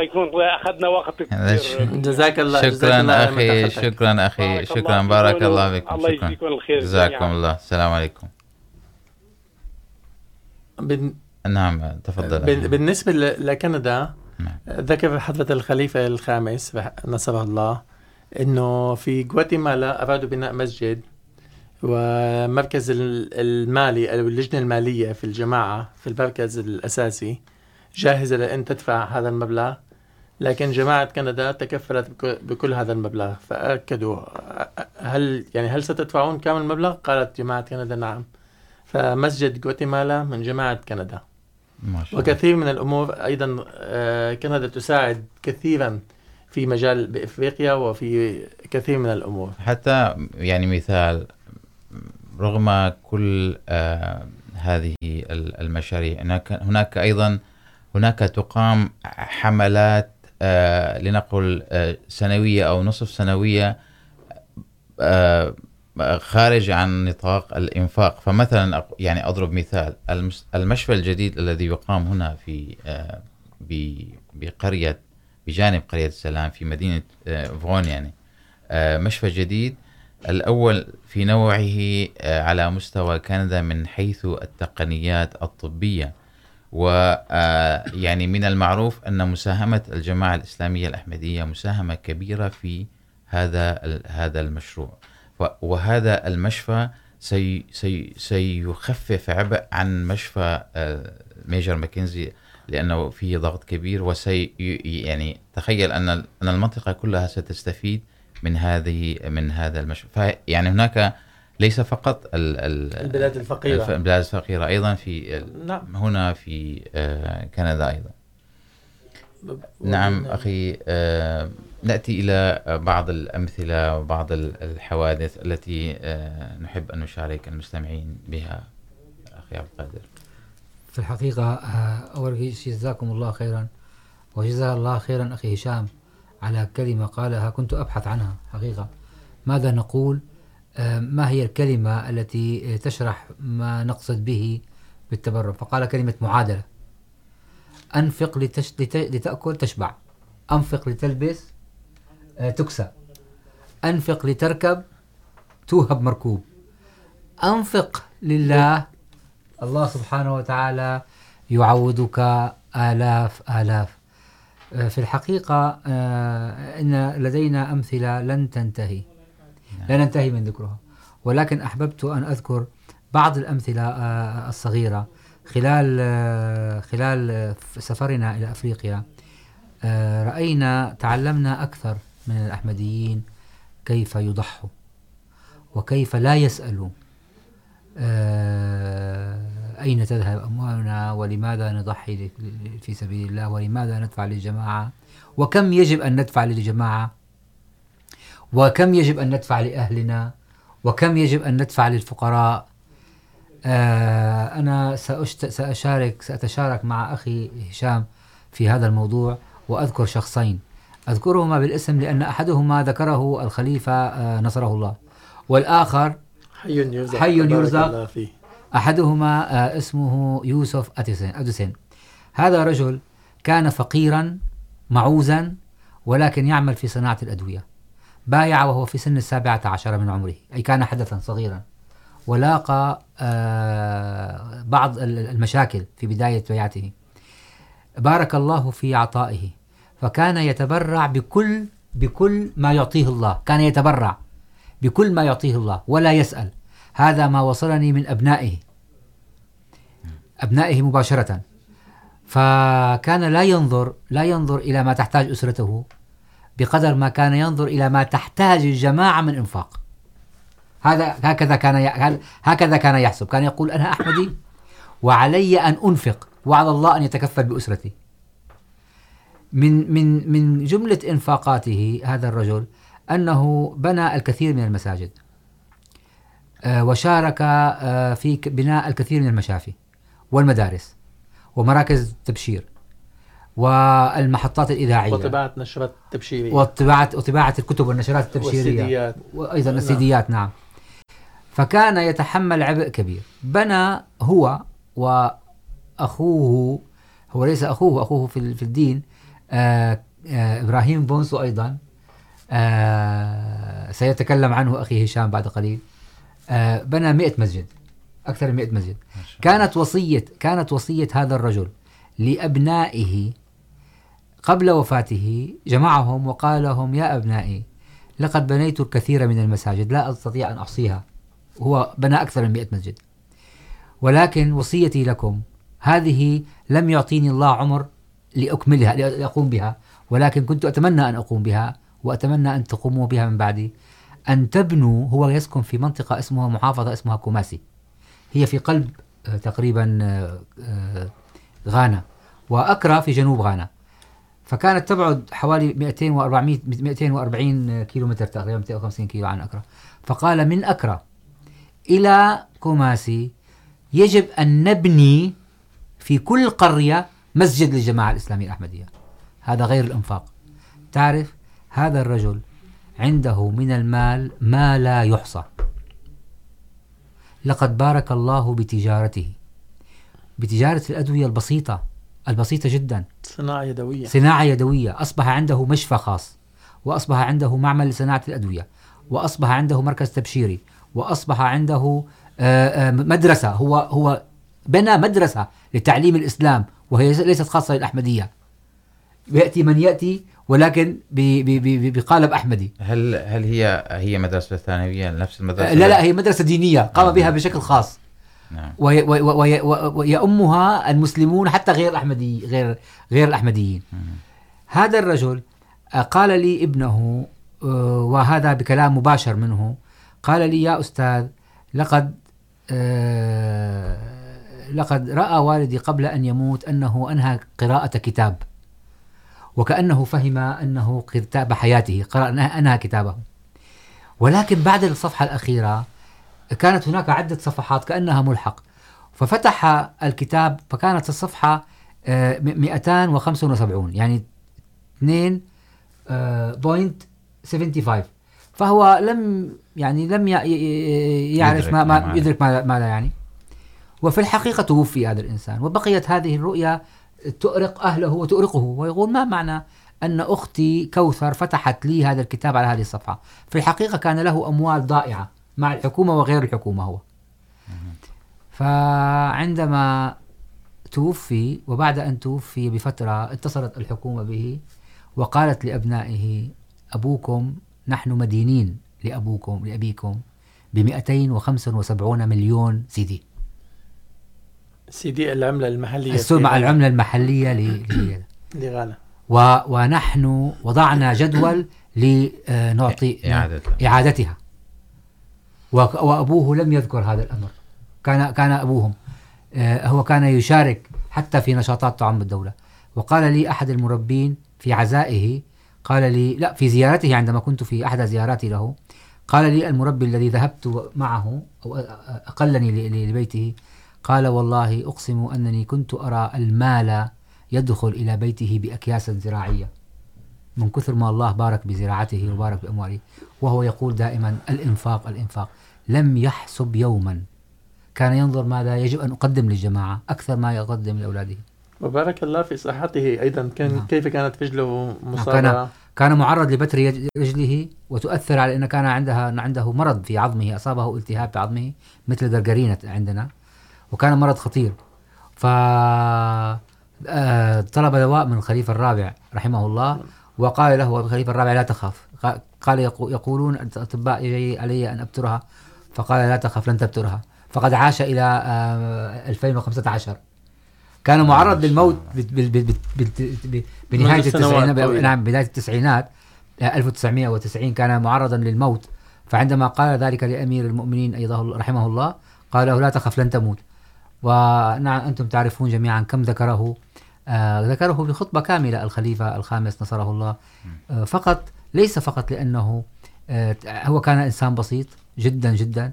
يكون أخذنا وقت كثير جزاك الله جزاك شكرا الله أخي. شكرا أخي بارك شكرا الله بارك فيكم الله بكم الله يجزيكم الخير جزاكم. الله السلام عليكم بن- نعم تفضل. بالنسبة لكندا نعم. ذكر حضرة الخليفة الخامس نصره الله انه في غواتيمالا ارادوا بناء مسجد ومركز ال- المالي او اللجنه الماليه في الجماعه في المركز الاساسي جاهزه لان تدفع هذا المبلغ لكن جماعه كندا تكفلت بك- بكل هذا المبلغ فاكدوا هل يعني هل ستدفعون كامل المبلغ؟ قالت جماعه كندا نعم فمسجد غواتيمالا من جماعه كندا وكثير من الامور ايضا كندا تساعد كثيرا في مجال بافريقيا وفي كثير من الامور حتى يعني مثال رغم كل هذه ال- المشاريع هناك هناك ايضا هناك تقام حملات لنقل سنويه او نصف سنويه خارج عن نطاق الانفاق فمثلا يعني اضرب مثال المشفى الجديد الذي يقام هنا في بقريه بجانب قريه السلام في مدينه آه فون يعني. مشفى جديد الأول في نوعه على مستوى كندا من حيث التقنيات الطبية. ويعني من المعروف أن مساهمة الجماعة الإسلامية الأحمدية مساهمة كبيرة في هذا هذا المشروع. و- وهذا المشفى سي سي سيخفف عبء عن مشفى ميجر ماكنزي لأنه فيه ضغط كبير وسي يعني تخيل أن ال- أن المنطقة كلها ستستفيد من هذه من هذا المشروع يعني هناك ليس فقط ال ال البلاد الفقيرة. الف- البلاد الفقيرة أيضا في نعم. هنا في كندا أيضا. نعم أخي آه، نأتي إلى بعض الأمثلة وبعض الحوادث التي نحب أن نشارك المستمعين بها أخي عبد القادر. في الحقيقة آه، أول شيء جزاكم الله خيرا. وجزا الله خيرا أخي هشام على كلمة قالها كنت أبحث عنها حقيقة. ماذا نقول؟ ما هي الكلمة التي تشرح ما نقصد به بالتبرع؟ فقال كلمة معادلة. أنفق لتش... لت... لتأكل تشبع. أنفق لتلبس تكسى أنفق لتركب توهب مركوب. أنفق لله الله سبحانه وتعالى يعوضك آلاف آلاف. في الحقيقة إن لدينا أمثلة لن تنتهي. لا ننتهي من ذكرها. ولكن أحببت أن أذكر بعض الأمثلة الصغيرة. خلال خلال سفرنا إلى أفريقيا رأينا تعلمنا أكثر من الأحمديين، كيف يضحوا وكيف لا يسألوا؟ أين تذهب أموالنا ولماذا نضحي في سبيل الله؟ ولماذا ندفع للجماعة؟ وكم يجب أن ندفع للجماعة؟ وكم يجب أن ندفع لأهلنا؟ وكم يجب أن ندفع للفقراء؟ أنا سأشارك سأتشارك مع أخي هشام في هذا الموضوع، وأذكر شخصين. أذكرهما بالاسم لأن أحدهما ذكره الخليفة نصره الله. والآخر حي يرزق حي يرزق أحدهما اسمه يوسف أديسن هذا رجل كان فقيرا معوزا ولكن يعمل في صناعة الأدوية. بايع وهو في سن السابعة عشر من عمره أي كان حدثا صغيرا. ولاقى بعض المشاكل في بداية بيعته. بارك الله في عطائه. فكان يتبرع بكل بكل ما يعطيه الله. كان يتبرع بكل ما يعطيه الله ولا يسأل. هذا ما وصلني من أبنائه. أبنائه مباشرة. فكان لا ينظر لا ينظر إلى ما تحتاج أسرته بقدر ما كان ينظر إلى ما تحتاج الجماعة من إنفاق. هذا هكذا كان هكذا كان يحسب. كان يقول أنا أحمدي وعلي أن أنفق وعلى الله أن يتكفل بأسرتي. من من من جملة إنفاقاته هذا الرجل أنه بنى الكثير من المساجد وشارك في بناء الكثير من المشافي والمدارس ومراكز تبشير والمحطات الإذاعية وطباعة نشرات تبشيرية. وطباعة وطباعة الكتب والنشرات التبشيرية والسيديات. وأيضا السيديات نعم. فكان يتحمل عبء كبير. بنى هو وأخوه هو ليس أخوه أخوه في, في الدين إبراهيم بونسو أيضا سيتكلم عنه أخي هشام بعد قليل. بنى مئة مسجد أكثر من مئة مسجد. كانت وصية كانت وصية هذا الرجل لأبنائه قبل وفاته جمعهم وقال لهم يا أبنائي لقد بنيت الكثير من المساجد لا أستطيع أن أحصيها. هو بنى أكثر من مئة مسجد. ولكن وصيتي لكم هذه لم يعطيني الله عمر لأكملها لأقوم بها. ولكن كنت أتمنى أن أقوم بها، وأتمنى أن تقوموا بها من بعدي. أن تبنوا هو يسكن في منطقة اسمها، محافظة اسمها كوماسي. هي في قلب تقريبا غانا وأكرا في جنوب غانا. فكانت تبعد حوالي 200 و400 240 كيلو متر تقريبا 250 كيلو عن أكرا فقال من أكرا إلى كوماسي، يجب أن نبني في كل قرية مسجد للجماعة الإسلامية الأحمدية. هذا غير الإنفاق. تعرف هذا الرجل عنده من المال ما لا يحصى. لقد بارك الله بتجارته. بتجارة الأدوية البسيطة البسيطة جدا. صناعة يدوية. صناعة يدوية. أصبح عنده مشفى خاص وأصبح عنده معمل لصناعة الأدوية وأصبح عنده مركز تبشيري وأصبح عنده مدرسة. هو هو بنى مدرسة لتعليم الإسلام وهي ليست خاصة للأحمدية يأتي من يأتي ولكن بقالب أحمدي. هل هل هي هي مدرسة ثانوية؟ نفس المدرسة؟ لا لا هي مدرسة دينية قام بها بشكل خاص. نعم. ويأمها المسلمون حتى غير الأحمدي غير غير الأحمديين. هذا الرجل قال لي ابنه وهذا بكلام مباشر منه قال لي يا أستاذ لقد لقد رأى والدي قبل أن يموت أنه أنهى قراءة كتاب وكأنه فهم أنه كتاب حياته قرأ أنهى كتابه. ولكن بعد الصفحة الأخيرة كانت هناك عدة صفحات كأنها ملحق. ففتح الكتاب فكانت الصفحة 275 يعني 2.75 فهو لم يعني لم يعرف ما, ما يدرك ماذا يعني. وفي الحقيقة توفي هذا الإنسان، وبقيت هذه الرؤيا تؤرق أهله وتؤرقه، ويقول ما معنى أن أختي كوثر فتحت لي هذا الكتاب على هذه الصفحة؟ في الحقيقة كان له أموال ضائعة مع الحكومة وغير الحكومة هو. فعندما توفي، وبعد أن توفي بفترة اتصلت الحكومة به وقالت لأبنائه، أبوكم نحن مدينين لأبوكم، لأبيكم ب 275 مليون سي دي سي دي العملة المحلية السوق مع غانا. العملة المحلية ل- لغانا و ونحن وضعنا جدول لنعطي إعادتها. إعادتها وك- وأبوه لم يذكر هذا الأمر كان كان أبوهم آه، هو كان يشارك حتى في نشاطات تعم الدولة وقال لي أحد المربين في عزائه قال لي لا في زيارته عندما كنت في أحد زياراتي له قال لي المربي الذي ذهبت معه أو أقلني ل- ل- لبيته قال والله أقسم أنني كنت أرى المال يدخل إلى بيته بأكياس زراعية. من كثر ما الله بارك بزراعته وبارك بأمواله. وهو يقول دائما الإنفاق الإنفاق. لم يحسب يوما. كان ينظر ماذا يجب أن أقدم للجماعة أكثر ما يقدم لأولاده. وبارك الله في صحته أيضا. كان نعم. كيف كانت رجله كان مصابة؟ كان معرض لبتر رجله وتؤثر على أن كان عندها عنده مرض في عظمه أصابه التهاب في عظمه مثل الجرجرينة عندنا. وكان مرض خطير. ف طلب دواء من الخليفة الرابع رحمه الله وقال له الخليفة الرابع لا تخاف. قا- قال يقو- يقولون الأطباء يجي علي أن أبترها. فقال لا تخف لن تبترها. فقد عاش إلى آه، 2015 كان معرض للموت بنهاية سنوات التسعينات. نعم بداية التسعينات آه، 1990 كان معرضا للموت. فعندما قال ذلك لأمير المؤمنين أيضا الله- رحمه الله قال له لا تخف لن تموت. ونعم أنتم تعرفون جميعا كم ذكره ذكره بخطبة كاملة الخليفة الخامس نصره الله. فقط ليس فقط لأنه هو كان إنسان بسيط جدا جدا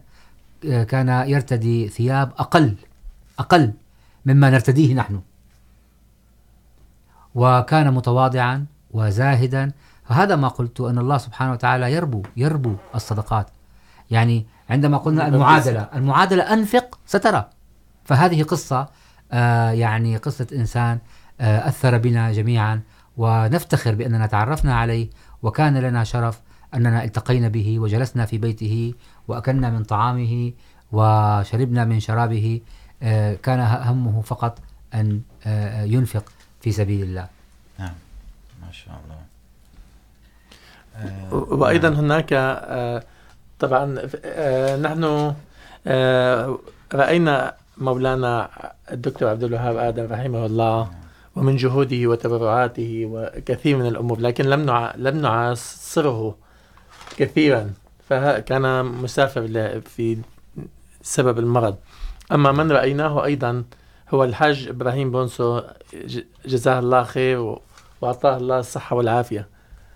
كان يرتدي ثياب أقل أقل مما نرتديه نحن. وكان متواضعا وزاهدا. فهذا ما قلت أن الله سبحانه وتعالى يربو يربو الصدقات. يعني عندما قلنا المعادلة المعادلة أنفق سترى. فهذه قصة يعني قصة إنسان أثر بنا جميعا ونفتخر بأننا تعرفنا عليه وكان لنا شرف أننا التقينا به وجلسنا في بيته وأكلنا من طعامه وشربنا من شرابه كان همه فقط أن ينفق في سبيل الله. نعم. ما شاء الله. وأيضا هناك طبعا نحن رأينا مولانا الدكتور عبد الوهاب آدم رحمه الله، ومن جهوده وتبرعاته وكثير من الأمور، لكن لم نع... لم نعاصره كثيرا. فكان مسافر في سبب المرض. أما من رأيناه أيضا هو الحاج إبراهيم بونسو جزاه الله خير و- وأعطاه الله الصحة والعافية.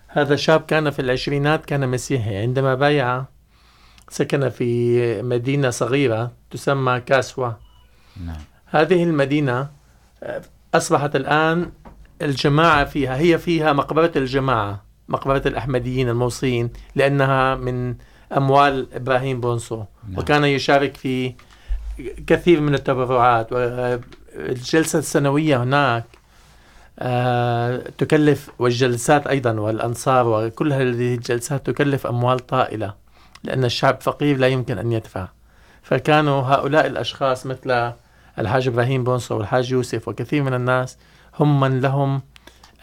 هذا شاب كان في العشرينات، كان مسيحي. عندما بايع، سكن في مدينة صغيرة تسمى كاسوا. نعم. هذه المدينة أصبحت الآن الجماعة فيها هي فيها مقبرة الجماعة مقبرة الأحمديين الموصين لأنها من أموال إبراهيم بونسو. نعم. وكان يشارك في كثير من التبرعات والجلسة السنوية هناك تكلف والجلسات أيضا والأنصار وكل هذه الجلسات تكلف أموال طائلة لأن الشعب فقير لا يمكن أن يدفع. فكانوا هؤلاء الأشخاص مثل الحاج إبراهيم بونسو والحاج يوسف وكثير من الناس هم من لهم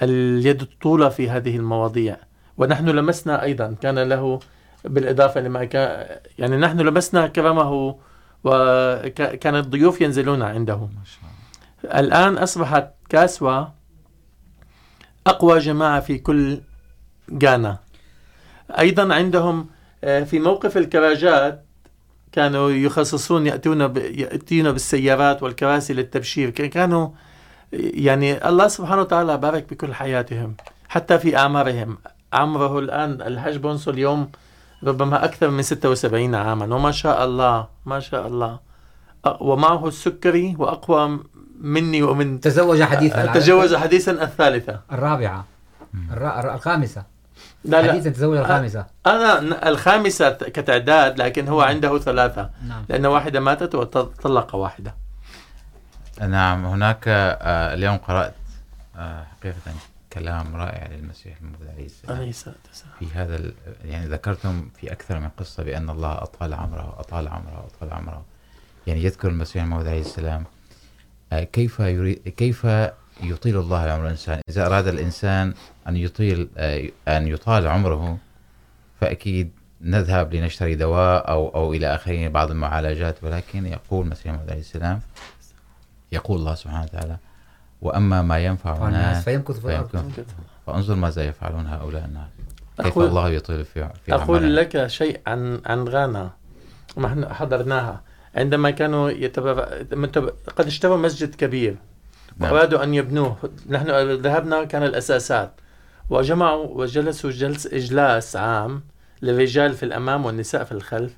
اليد الطولة في هذه المواضيع ونحن لمسنا أيضا كان له بالإضافة لما كان يعني نحن لمسنا كرمه وكان الضيوف ينزلون عنده ما شاء الله الآن أصبحت كاسوا أقوى جماعة في كل غانا أيضا عندهم في موقف الكراجات كانوا يخصصون يأتون ب... يأتون بالسيارات والكراسي للتبشير. كانوا يعني الله سبحانه وتعالى بارك بكل حياتهم حتى في أعمارهم. عمره الآن الحاج بونسو اليوم ربما أكثر من 76 عاما. وما شاء الله ما شاء الله. ومعه السكري وأقوى مني ومن تزوج حديثا تجاوز حديثا الثالثة. الرابعة الر- الر- الخامسة. لا لا. حديثا تزوج الخامسة. أنا الخامسة كتعداد لكن هو عنده ثلاثة. نعم. لأن واحدة ماتت وطلق واحدة. نعم هناك اليوم قرأت حقيقة كلام رائع للمسيح الموعود عليه السلام. عليه الصلاة والسلام. في هذا ال... يعني ذكرتم في أكثر من قصة بأن الله أطال عمره أطال عمره أطال عمره. يعني يذكر المسيح الموعود عليه السلام. كيف يريد كيف يطيل الله العمر الإنسان. إذا أراد الإنسان أن يطيل أن يطال عمره فأكيد نذهب لنشتري دواء أو أو إلى آخره بعض المعالجات. ولكن يقول الموعود عليه السلام يقول الله سبحانه وتعالى وأما ما ينفع الناس فيمكث في فانظر ماذا يفعلون هؤلاء الناس. كيف أقول- الله يطيل في في أقول عملهم. لك شيء عن عن غانا. نحن حضرناها. عندما كانوا يتبع... متب- قد اشتروا مسجد كبير. نعم. وأرادوا أن يبنوه. نحن ذهبنا، كان الأساسات. وجمعوا وجلسوا جلس إجلاس عام للرجال في الأمام والنساء في الخلف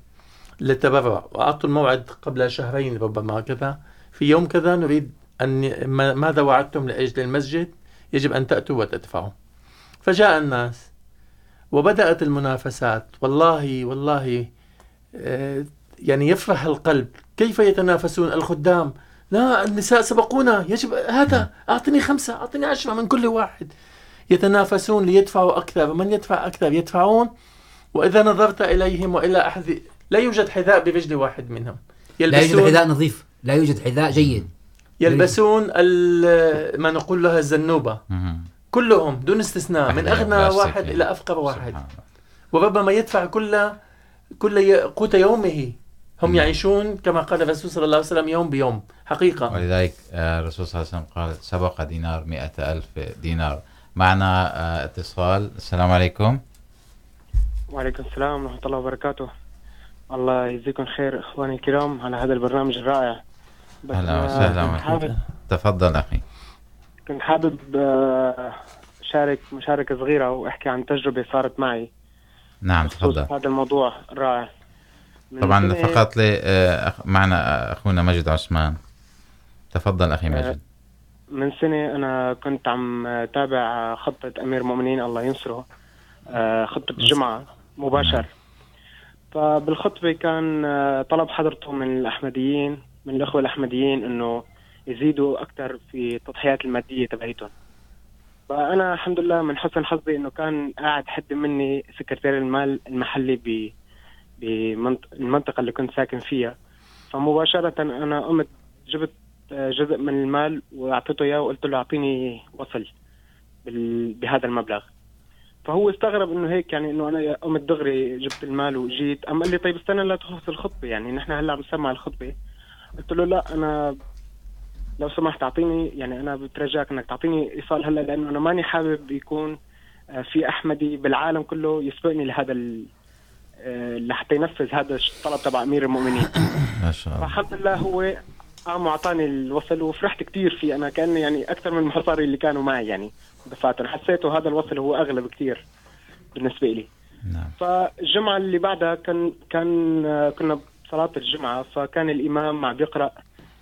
للتبرع. وأعطوا الموعد قبل شهرين ربما كذا. في يوم كذا نريد أن ماذا وعدتم لأجل المسجد؟ يجب أن تأتوا وتدفعوا. فجاء الناس وبدأت المنافسات. والله والله يعني يفرح القلب. كيف يتنافسون الخدام؟ لا النساء سبقونا. يجب هذا. أعطني خمسة أعطني عشرة من كل واحد. يتنافسون ليدفعوا أكثر. من يدفع أكثر؟ يدفعون. وإذا نظرت إليهم وإلى أحد لا يوجد حذاء برجل واحد منهم. لا يوجد حذاء نظيف. لا يوجد حذاء جيد. يلبسون ما نقول لها الزنوبة. كلهم دون استثناء. من أغنى واحد. إلى أفقر واحد. وربما يدفع كل كل قوت يومه. هم مم. يعيشون كما قال الرسول صلى الله عليه وسلم يوم بيوم. حقيقة. ولذلك الرسول صلى الله عليه وسلم قال سبق دينار مئة ألف دينار. معنا اتصال. السلام عليكم. وعليكم السلام ورحمة الله وبركاته. الله يجزيكم خير إخواني الكرام على هذا البرنامج الرائع. أهلا وسهلا تفضل أخي. كنت حابب شارك مشاركة صغيرة وأحكي عن تجربة صارت معي. نعم تفضل. هذا الموضوع الرائع. طبعا فقط لي معنا آه، أخونا مجد عثمان. تفضل أخي آه، مجد من سنة أنا كنت عم تابع خطة أمير المؤمنين الله ينصره آه، خطة الجمعة مباشر. فبالخطبة كان طلب حضرته من الأحمديين من الأخوة الأحمديين إنه يزيدوا أكثر في التضحيات المادية تبعيتهم. فأنا الحمد لله من حسن حظي إنه كان قاعد حد مني سكرتير المال المحلي ب بالمنطقة اللي كنت ساكن فيها. فمباشرة أنا قمت، جبت جزء من المال واعطيته اياه وقلت له اعطيني وصل بهذا المبلغ. فهو استغرب انه هيك يعني انه انا قمت دغري، جبت المال وجيت. اما قال لي طيب استنى لا تخلص الخطبه يعني، نحن هلا عم نسمع الخطبه قلت له لا انا لو سمحت اعطيني يعني انا بترجاك انك تعطيني ايصال هلا لانه انا ماني حابب يكون في احمدي بالعالم كله يسبقني لهذا لحتى ينفذ هذا الطلب تبع امير المؤمنين. ما شاء الله. فالحمد لله هو قام واعطاني الوصل وفرحت كثير فيه. انا كانه يعني اكثر من المصاري اللي كانوا معي يعني دفعتهم حسيته هذا الوصل هو اغلى بكثير بالنسبه لي نعم. فالجمعه اللي بعدها كان كان كنا بصلاه الجمعه فكان الامام عم بيقرا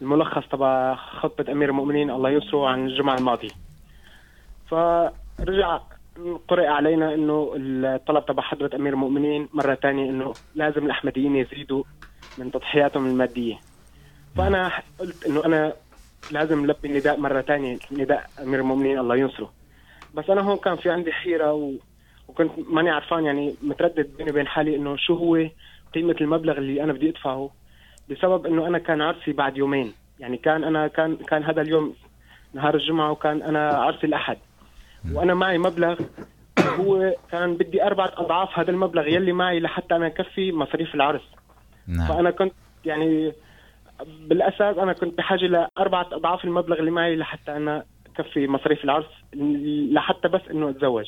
الملخص تبع خطبه امير المؤمنين الله ينصره عن الجمعه الماضيه فرجع قرئ علينا انه الطلب تبع حضره امير المؤمنين مره ثانيه انه لازم الاحمديين يزيدوا من تضحياتهم الماديه فانا قلت انه انا لازم لبي النداء مره ثانيه نداء امير المؤمنين الله ينصره. بس انا هون كان في عندي حيره و... وكنت ماني عرفان، يعني متردد بيني وبين حالي انه شو هو قيمه المبلغ اللي انا بدي ادفعه بسبب انه انا كان عرسي بعد يومين. يعني كان انا كان كان هذا اليوم نهار الجمعه وكان انا عرسي الاحد وانا معي مبلغ هو كان بدي اربعه اضعاف هذا المبلغ يلي معي لحتى انا اكفي مصاريف العرس. نعم. فانا كنت يعني بالاساس انا كنت بحاجه لاربعه اضعاف المبلغ اللي معي لحتى انا اكفي مصاريف العرس لحتى بس انه اتزوج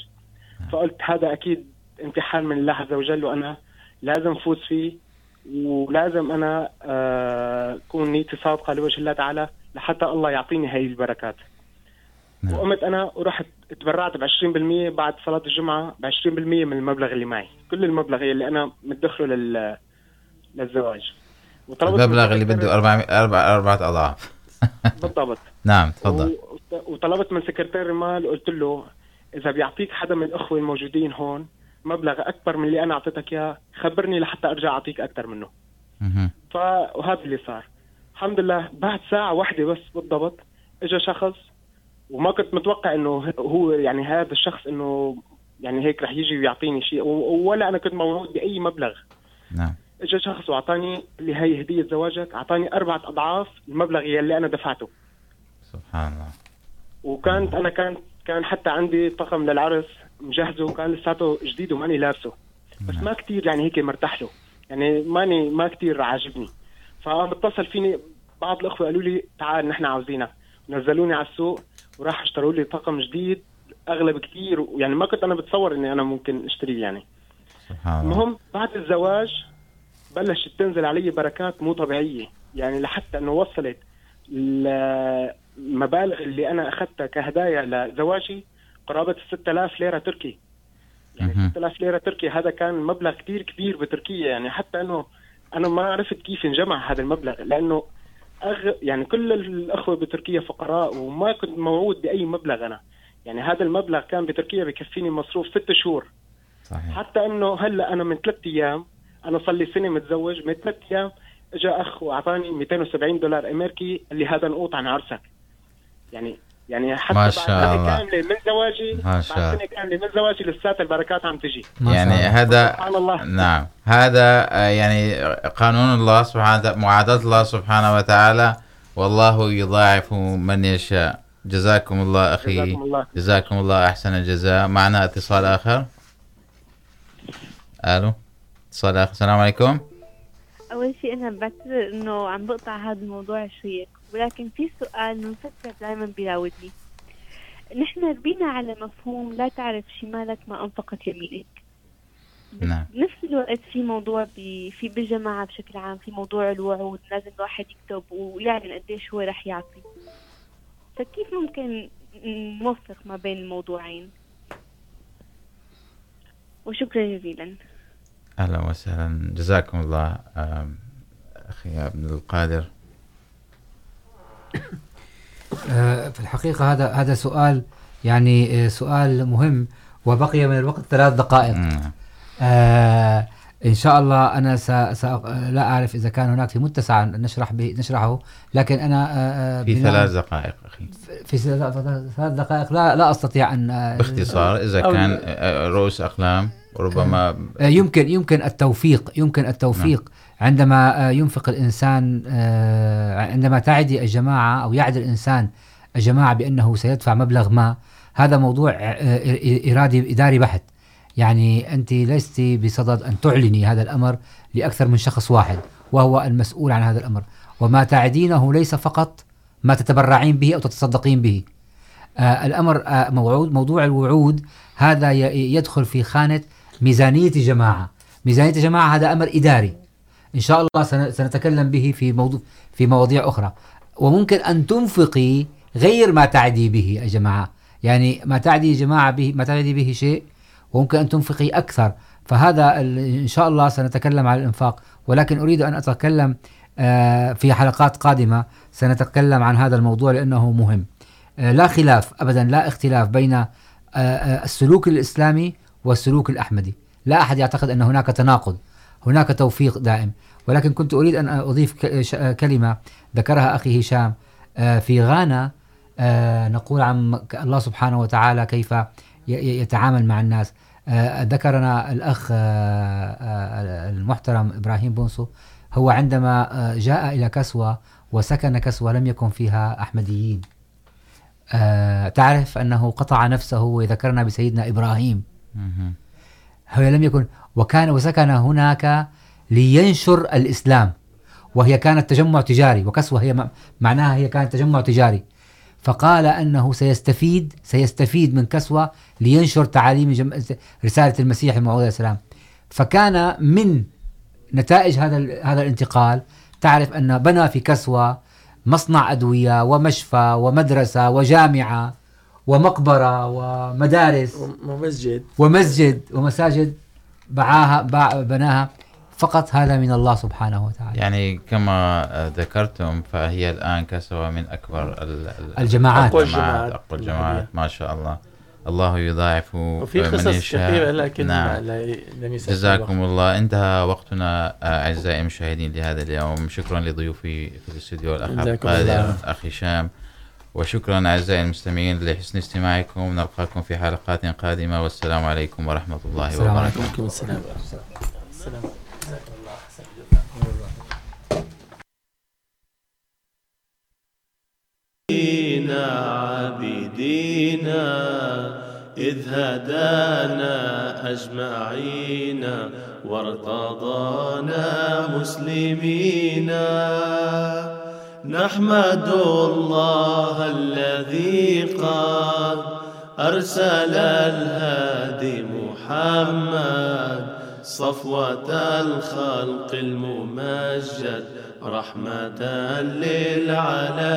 فقلت هذا اكيد امتحان من الله عز وجل وانا لازم فوز فيه ولازم انا اكون نيتي صادقه لوجه الله تعالى لحتى الله يعطيني هاي البركات. نعم. وقمت انا ورحت تبرعت ب 20% بعد صلاه الجمعه ب 20% من المبلغ اللي معي. كل المبلغ اللي انا مدخره لل للزواج. وطلبت من المبلغ اللي بده أربعة أربعة أربعة أضعاف. بالضبط. نعم تفضل. و- وطلبت من سكرتير المال قلت له اذا بيعطيك حدا من الاخوه الموجودين هون مبلغ اكبر من اللي انا اعطيتك اياه خبرني لحتى ارجع اعطيك اكثر منه. ف وهذا اللي صار. الحمد لله بعد ساعه واحده بس بالضبط اجى شخص وما كنت متوقع انه هو يعني هذا الشخص انه يعني هيك رح يجي ويعطيني شيء ولا انا كنت موعود باي مبلغ. نعم. اجى شخص واعطاني اللي هي هديه زواجك اعطاني اربعه اضعاف المبلغ اللي انا دفعته. سبحان الله. وكانت انا كان كان حتى عندي طقم للعرس مجهزه وكان لساته جديد وماني لابسه. بس ما كتير يعني هيك مرتاح له يعني ماني ما كتير عاجبني. فقام اتصل فيني بعض الاخوه قالوا لي تعال نحن عاوزينك. نزلوني على السوق وراح اشتروا لي طقم جديد اغلى بكثير يعني ما كنت انا بتصور اني انا ممكن اشتريه يعني. سبحان المهم بعد الزواج بلشت تنزل علي بركات مو طبيعيه يعني لحتى انه وصلت المبالغ اللي انا اخذتها كهدايا لزواجي قرابه 6000 ليره تركي. يعني مهم. 6000 ليره تركي هذا كان مبلغ كثير كبير بتركيا يعني. حتى انه انا ما عرفت كيف انجمع هذا المبلغ لانه أغ... يعني كل الاخوه بتركيا فقراء وما كنت موعود باي مبلغ انا يعني هذا المبلغ كان بتركيا بكفيني مصروف ست شهور. صحيح. حتى انه هلا انا من ثلاث ايام انا صار لي سنه متزوج من ثلاث ايام اجى اخ واعطاني 270 دولار امريكي اللي هذا نقوط عن عرسك. يعني يعني حتى ما بعد شاء سنة الله. كامله من زواجي ما بعد شاء. سنه كامله من زواجي لسات البركات عم تجي. ما يعني شاء الله. هذا سبحان الله. نعم. هذا يعني قانون الله سبحانه وتعالى معاداة الله سبحانه وتعالى والله يضاعف من يشاء. جزاكم الله أخي. جزاكم الله. جزاكم الله أحسن الجزاء. معنا اتصال آخر. ألو. اتصال آخر. السلام عليكم. أول شيء أنا بعتذر إنه عم بقطع هذا الموضوع شوي ولكن في سؤال مفكر دائما بيراودني نحن ربينا على مفهوم لا تعرف شمالك ما أنفقت يمينك. نعم. بنفس الوقت في موضوع بي في بالجماعة بشكل عام في موضوع الوعود لازم الواحد يكتب ويعلن قديش هو رح يعطي. فكيف ممكن نوفق ما بين الموضوعين؟ وشكرا جزيلا. أهلا وسهلا. جزاكم الله أخي عبد القادر. في الحقيقة هذا هذا سؤال يعني سؤال مهم وبقي من الوقت ثلاث دقائق. نعم. آه ان شاء الله انا س... س... لا اعرف اذا كان هناك في متسع نشرح به نشرحه لكن انا آه في ثلاث دقائق أخي. في ثلاث ثلاث دقائق لا لا استطيع ان آه، باختصار إذا كان رؤوس أقلام ربما يمكن يمكن التوفيق يمكن التوفيق. عندما ينفق الانسان عندما تعدي الجماعه او يعد الانسان الجماعه بانه سيدفع مبلغ ما هذا موضوع آه، إر- ارادي اداري بحت. يعني انت لست بصدد ان تعلني هذا الامر لاكثر من شخص واحد وهو المسؤول عن هذا الامر وما تعدينه ليس فقط ما تتبرعين به او تتصدقين به. آه الامر موعود موضوع الوعود هذا يدخل في خانه ميزانيه جماعه ميزانيه جماعه هذا امر اداري ان شاء الله سنتكلم به في موضوع، في مواضيع اخرى وممكن ان تنفقي غير ما تعدي به يا جماعه يعني ما تعدي يا جماعه به، ما تعدي به شيء، وممكن ان تنفقي اكثر فهذا ال- ان شاء الله سنتكلم عن الانفاق ولكن اريد ان اتكلم في حلقات قادمه سنتكلم عن هذا الموضوع لانه مهم. لا خلاف ابدا لا اختلاف بين السلوك الاسلامي والسلوك الاحمدي لا احد يعتقد ان هناك تناقض. هناك توفيق دائم. ولكن كنت اريد ان اضيف ك- ذكرها اخي هشام. في غانا نقول عن الله سبحانه وتعالى كيف يتعامل مع الناس. ذكرنا الاخ آه، آه، المحترم ابراهيم بونسو. هو عندما جاء الى كسوه وسكن كسوه لم يكن فيها احمديين آه، تعرف انه قطع نفسه وذكرنا بسيدنا ابراهيم مهم. هو لم يكن، وكان وسكن هناك لينشر الاسلام وهي كانت تجمع تجاري وكسوه هي معناها هي كانت تجمع تجاري. فقال انه سيستفيد سيستفيد من كسوه لينشر تعاليم جم... رساله المسيح الموعود عليه السلام. فكان من نتائج هذا هذا الانتقال تعرف ان بنى في كسوه مصنع ادويه ومشفى ومدرسه وجامعه ومقبره ومدارس ومسجد ومسجد ومساجد باعاها باع بناها فقط هذا من الله سبحانه وتعالى يعني كما ذكرتم فهي الآن كسوة من أكبر ال- ال- الجماعات. أقوى الجماعات. أقوى الجماعات ما شاء الله الله يضاعف وفي قصص. كثيرة لكن نعم. لا لم جزاكم الوقت. الله انتهى وقتنا أعزائي المشاهدين لهذا اليوم شكرا لضيوفي في الاستوديو الأخ الله. الأخ هشام وشكرا أعزائي المستمعين لحسن استماعكم. نلقاكم في حلقات قادمة. والسلام عليكم ورحمة الله وبركاته السلام عليكم. السلام. عبدينا إذ هدانا أجمعين وارتضانا مسلمين. نحمد الله الذي قد أرسل الهادي محمد صفوة الخلق الممجد رحمة للعالمين